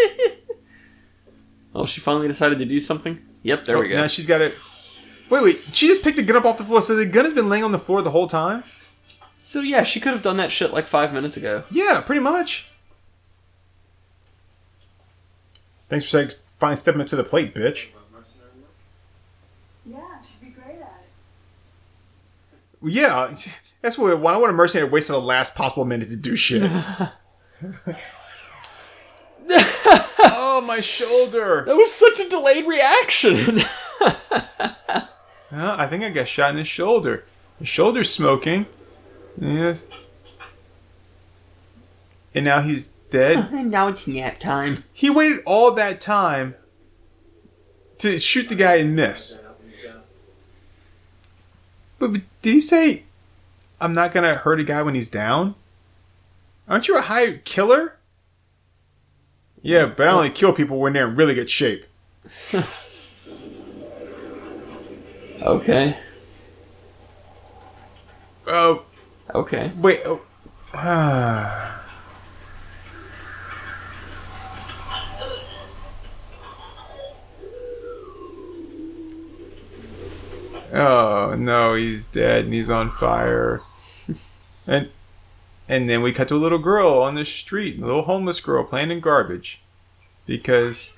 Oh, she finally decided to do something? Yep, there we Oh, go. Now she's got it. Wait, wait. She just picked the gun up off the floor. So the gun has been laying on the floor the whole time. So yeah, she could have done that shit like five minutes ago. Yeah, pretty much. Thanks for saying, fine stepping up to the plate, bitch. Yeah, she'd be great at it. Well, yeah, uh, that's what I want I want a mercenary wasting the last possible minute to do shit. oh, my shoulder. That was such a delayed reaction. Well, I think I got shot in the shoulder. The shoulder's smoking. Yes. And now he's dead. and now it's nap time. He waited all that time to shoot the guy and miss. But, but did he say, I'm not to hurt a guy when he's down? Aren't you a high killer? Yeah, but I only kill people when they're in really good shape. Okay. Oh, Okay. wait. Oh. Oh no, he's dead and he's on fire. And and then we cut to a little girl on the street, a little homeless girl playing in garbage. Because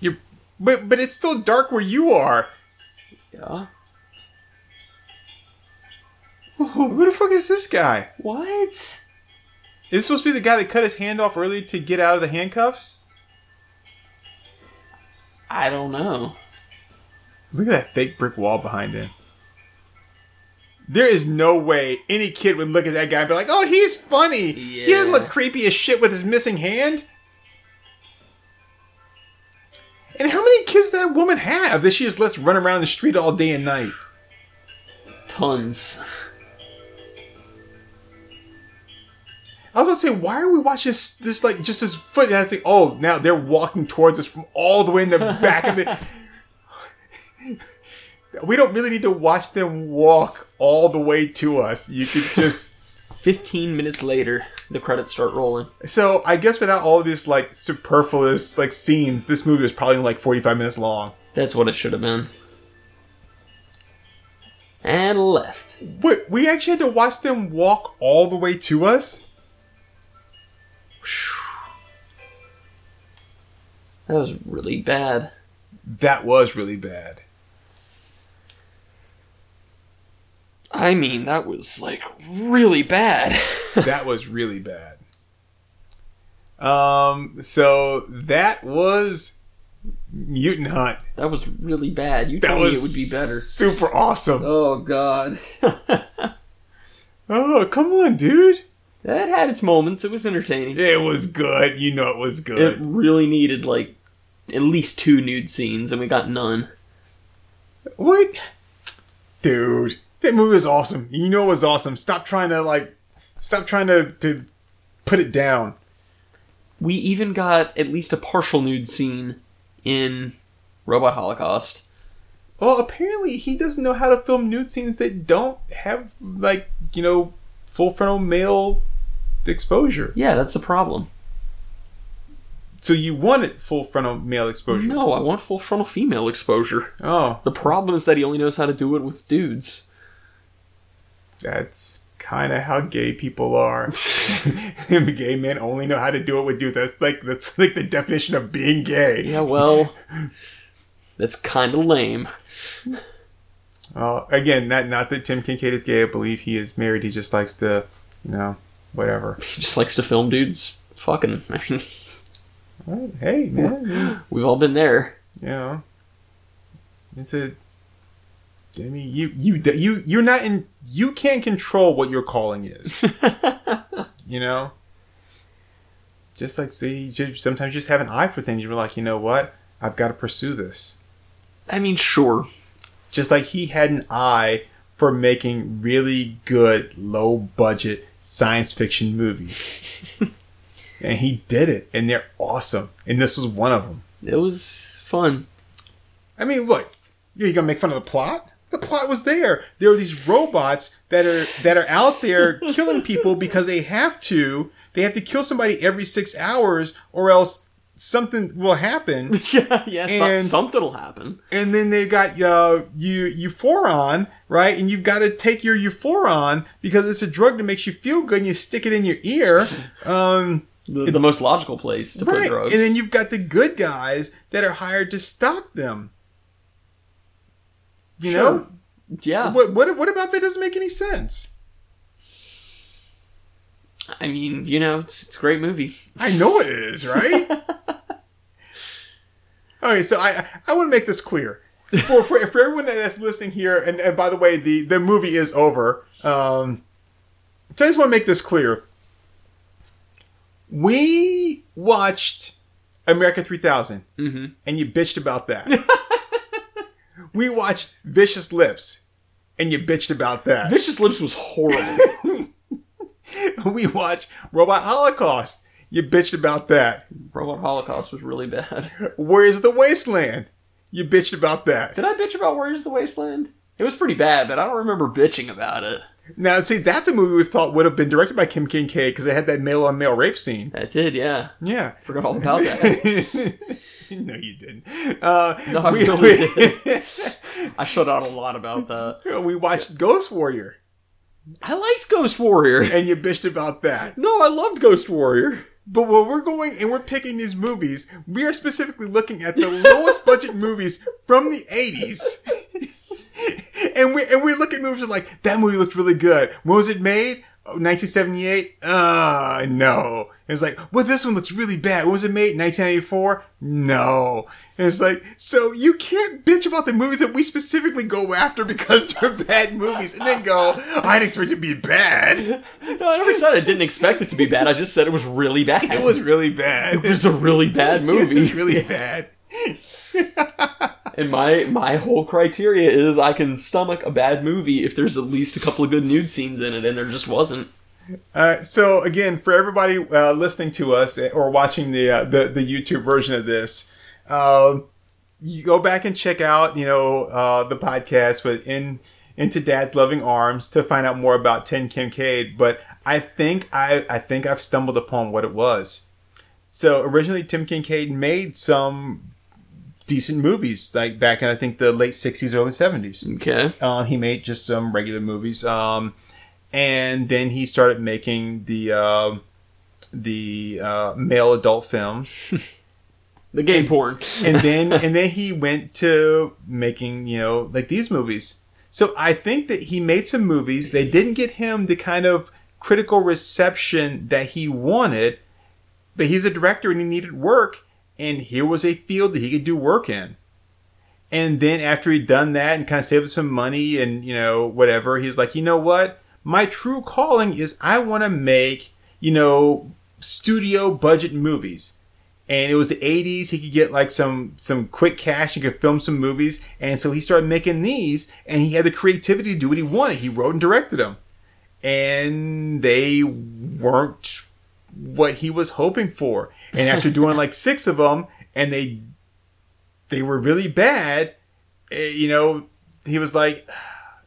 you but but it's still dark where you are. Yeah. Who the fuck is this guy? What? Is this supposed to be the guy that cut his hand off early to get out of the handcuffs? I don't know. Look at that fake brick wall behind him. There is no way any kid would look at that guy and be like, "Oh, he's funny. Yeah. He doesn't look creepy as shit with his missing hand." And how many kids does that woman have that she just lets run around the street all day and night? Tons. I was gonna say, why are we watching this, this like just this foot? And I think, oh, now they're walking towards us from all the way in the back of the. we don't really need to watch them walk all the way to us. You could just. 15 minutes later, the credits start rolling. So I guess without all of this like superfluous like scenes, this movie was probably like forty five minutes long. That's what it should have been. And left. Wait, we actually had to watch them walk all the way to us. That was really bad. That was really bad. I mean, that was like really bad. that was really bad. Um, so that was Mutant Hunt. That was really bad. You That told me it would be better. Super awesome. Oh god. Oh, come on, dude. That had its moments. It was entertaining. It was good. You know it was good. It really needed like at least two nude scenes, and we got none. What? Dude, that movie was awesome. You know it was awesome. Stop trying to like stop trying to to put it down. We even got at least a partial nude scene in Robot Holocaust. Well, apparently he doesn't know how to film nude scenes that don't have like, you know, full frontal male exposure. Yeah, that's the problem. So you wanted full frontal male exposure. No, I want full frontal female exposure. Oh, The problem is that he only knows how to do it with dudes. that's kind of how gay people are. gay men only know how to do it with dudes. That's like that's like the definition of being gay. Yeah, well, that's kind of lame. Uh, again, not not that Tim Kincaid is gay. I believe he is married. He just likes to, you know, whatever. He just likes to film dudes fucking. I mean, Well, hey, man, we've all been there. you know, it's a. I mean, you you you you're not in. You can't control what your calling is. you know. Just like see, sometimes you just have an eye for things. You're like, you know what? I've got to pursue this. I mean, sure. Just like he had an eye for making really good, low budget science fiction movies. and he did it, and they're awesome. And this was one of them. It was fun. I mean, look, you're gonna make fun of the plot? The plot was there. There are these robots that are that are out there killing people because they have to. They have to kill somebody every six hours, or else something will happen. yeah, yeah. so- And- something will happen. and then they got uh, you Euphoron, right? And you've got to take your Euphoron because it's a drug that makes you feel good, and you stick it in your ear. Um, The, the most logical place to put drugs. and then you've got the good guys that are hired to stop them. You Sure. know, yeah. what what what about that doesn't make any sense? I mean, you know, it's, it's a great movie. I know it is, right? okay, so I I want to make this clear for, for for everyone that's listening here, and, and by the way, the the movie is over. Um, so I just want to make this clear. We watched America 3000, Mm-hmm. and you bitched about that. we watched Vicious Lips, and you bitched about that. Vicious Lips was horrible. we watched Robot Holocaust. You bitched about that. Robot Holocaust was really bad. Where's the wasteland? You bitched about that. Did I bitch about Where's the Wasteland? It was pretty bad, but I don't remember bitching about it. Now, see, that's a movie we thought would have been directed by Tim Kincaid because it had that male on male rape scene. That did, yeah. Yeah. Forgot all about that. no, you didn't. Uh, No, I we, really did. I shut out a lot about that. we, we watched Ghost Warrior, I liked Ghost Warrior. and you bitched about that. No, I loved Ghost Warrior. But when we're going and we're picking these movies, we are specifically looking at the lowest budget movies from the 80s. and we and we look at movies like, that movie looked really good. When was it made? Oh, 1978? Uh, no. And it's like, well, this one looks really bad. When was it made? 1984? No. And it's like, so you can't bitch about the movies that we specifically go after because they're bad movies and then go, I didn't expect it to be bad. No, I never said I didn't expect it to be bad. I just said it was really bad. It was really bad. It was a really bad movie. It was really bad. And my my whole criteria is I can stomach a bad movie if there's at least a couple of good nude scenes in it, and there just wasn't. Uh, so again, for everybody uh, listening to us or watching the uh, the, the YouTube version of this, um, you go back and check out you know uh, the podcast with in into Dad's loving arms to find out more about Tim Kincaid. But I think I I think I've stumbled upon what it was. So originally, Tim Kincaid made some decent movies, like back in I think the late '60s, early '70s. Okay. Uh, he made just some regular movies, um, and then he started making the uh, the uh, male adult films, The gay porn. and then and then he went to making you know like these movies. So I think that he made some movies. They didn't get him the kind of critical reception that he wanted, but he's a director and he needed work, and here was a field that he could do work in. And then after he'd done that and kind of saved some money and, you know, whatever, he's like, you know what? My true calling is I want to make, you know, studio budget movies. And it was the 80s. He could get like some, some quick cash. He could film some movies. And so he started making these and he had the creativity to do what he wanted. He wrote and directed them. And they weren't what he was hoping for. And after doing like six of them and they they were really bad, eh, you know, he was like,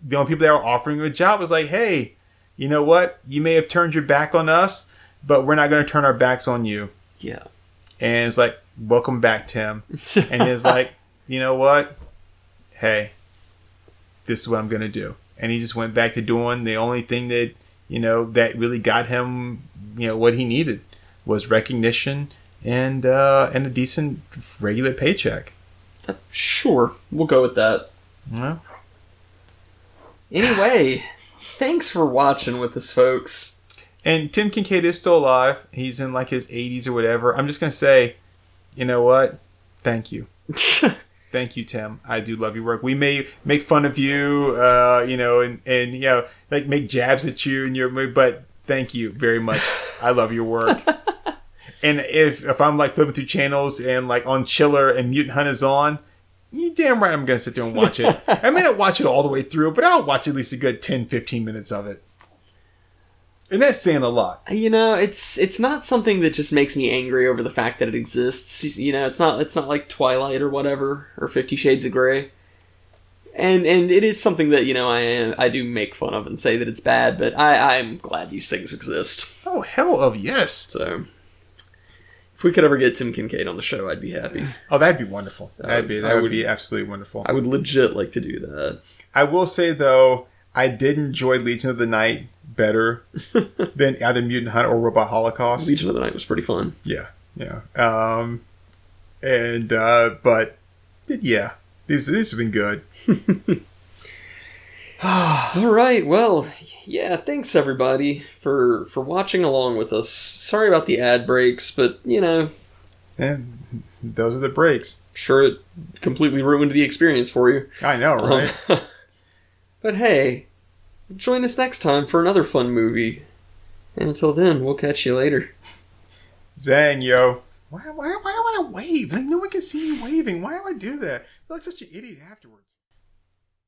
the only people that were offering him a job was like, hey, you know what? You may have turned your back on us, but we're not going to turn our backs on you. Yeah. And it's like, welcome back, Tim. And he's like, you know what? Hey, this is what I'm going to do. And he just went back to doing the only thing that, you know, that really got him, you know, what he needed was recognition and, uh, and a decent regular paycheck. Sure, we'll go with that. Yeah. Anyway, thanks for watching with us, folks. And Tim Kincaid is still alive. He's in like his 80s or whatever. I'm just going to say, you know what? Thank you. Thank you, Tim. I do love your work. We may make fun of you, uh, you know, and, and, you know, like make jabs at you and your, but thank you very much. I love your work. and if, if I'm like flipping through channels and like on Chiller and Mutant Hunt is on, you damn right I'm going to sit there and watch it. I may not watch it all the way through, but I'll watch at least a good 10, 15 minutes of it. And that's saying a lot. You know, it's it's not something that just makes me angry over the fact that it exists. You know, it's not it's not like Twilight or whatever or Fifty Shades of Grey. And and it is something that you know I I do make fun of and say that it's bad, but I I'm glad these things exist. Oh, hell of yes. So if we could ever get Tim Kincaid on the show, I'd be happy. Oh, that'd be wonderful. That'd be that would, would- be absolutely wonderful. I would legit like to do that. I will say though, I did enjoy Legion of the Night better than either Mutant Hunt or Robot Holocaust. Legion of the Night was pretty fun. Yeah, yeah. Um, and uh, but yeah, these these have been good. All right, well, yeah, thanks everybody for for watching along with us. Sorry about the ad breaks, but you know, And those are the breaks. sure it completely ruined the experience for you. I know, right? Um, but hey, join us next time for another fun movie. And until then, we'll catch you later. Zang, yo. Why, why, why do I want to wave? Like, no one can see me waving. Why do I do that? I feel like such an idiot afterwards.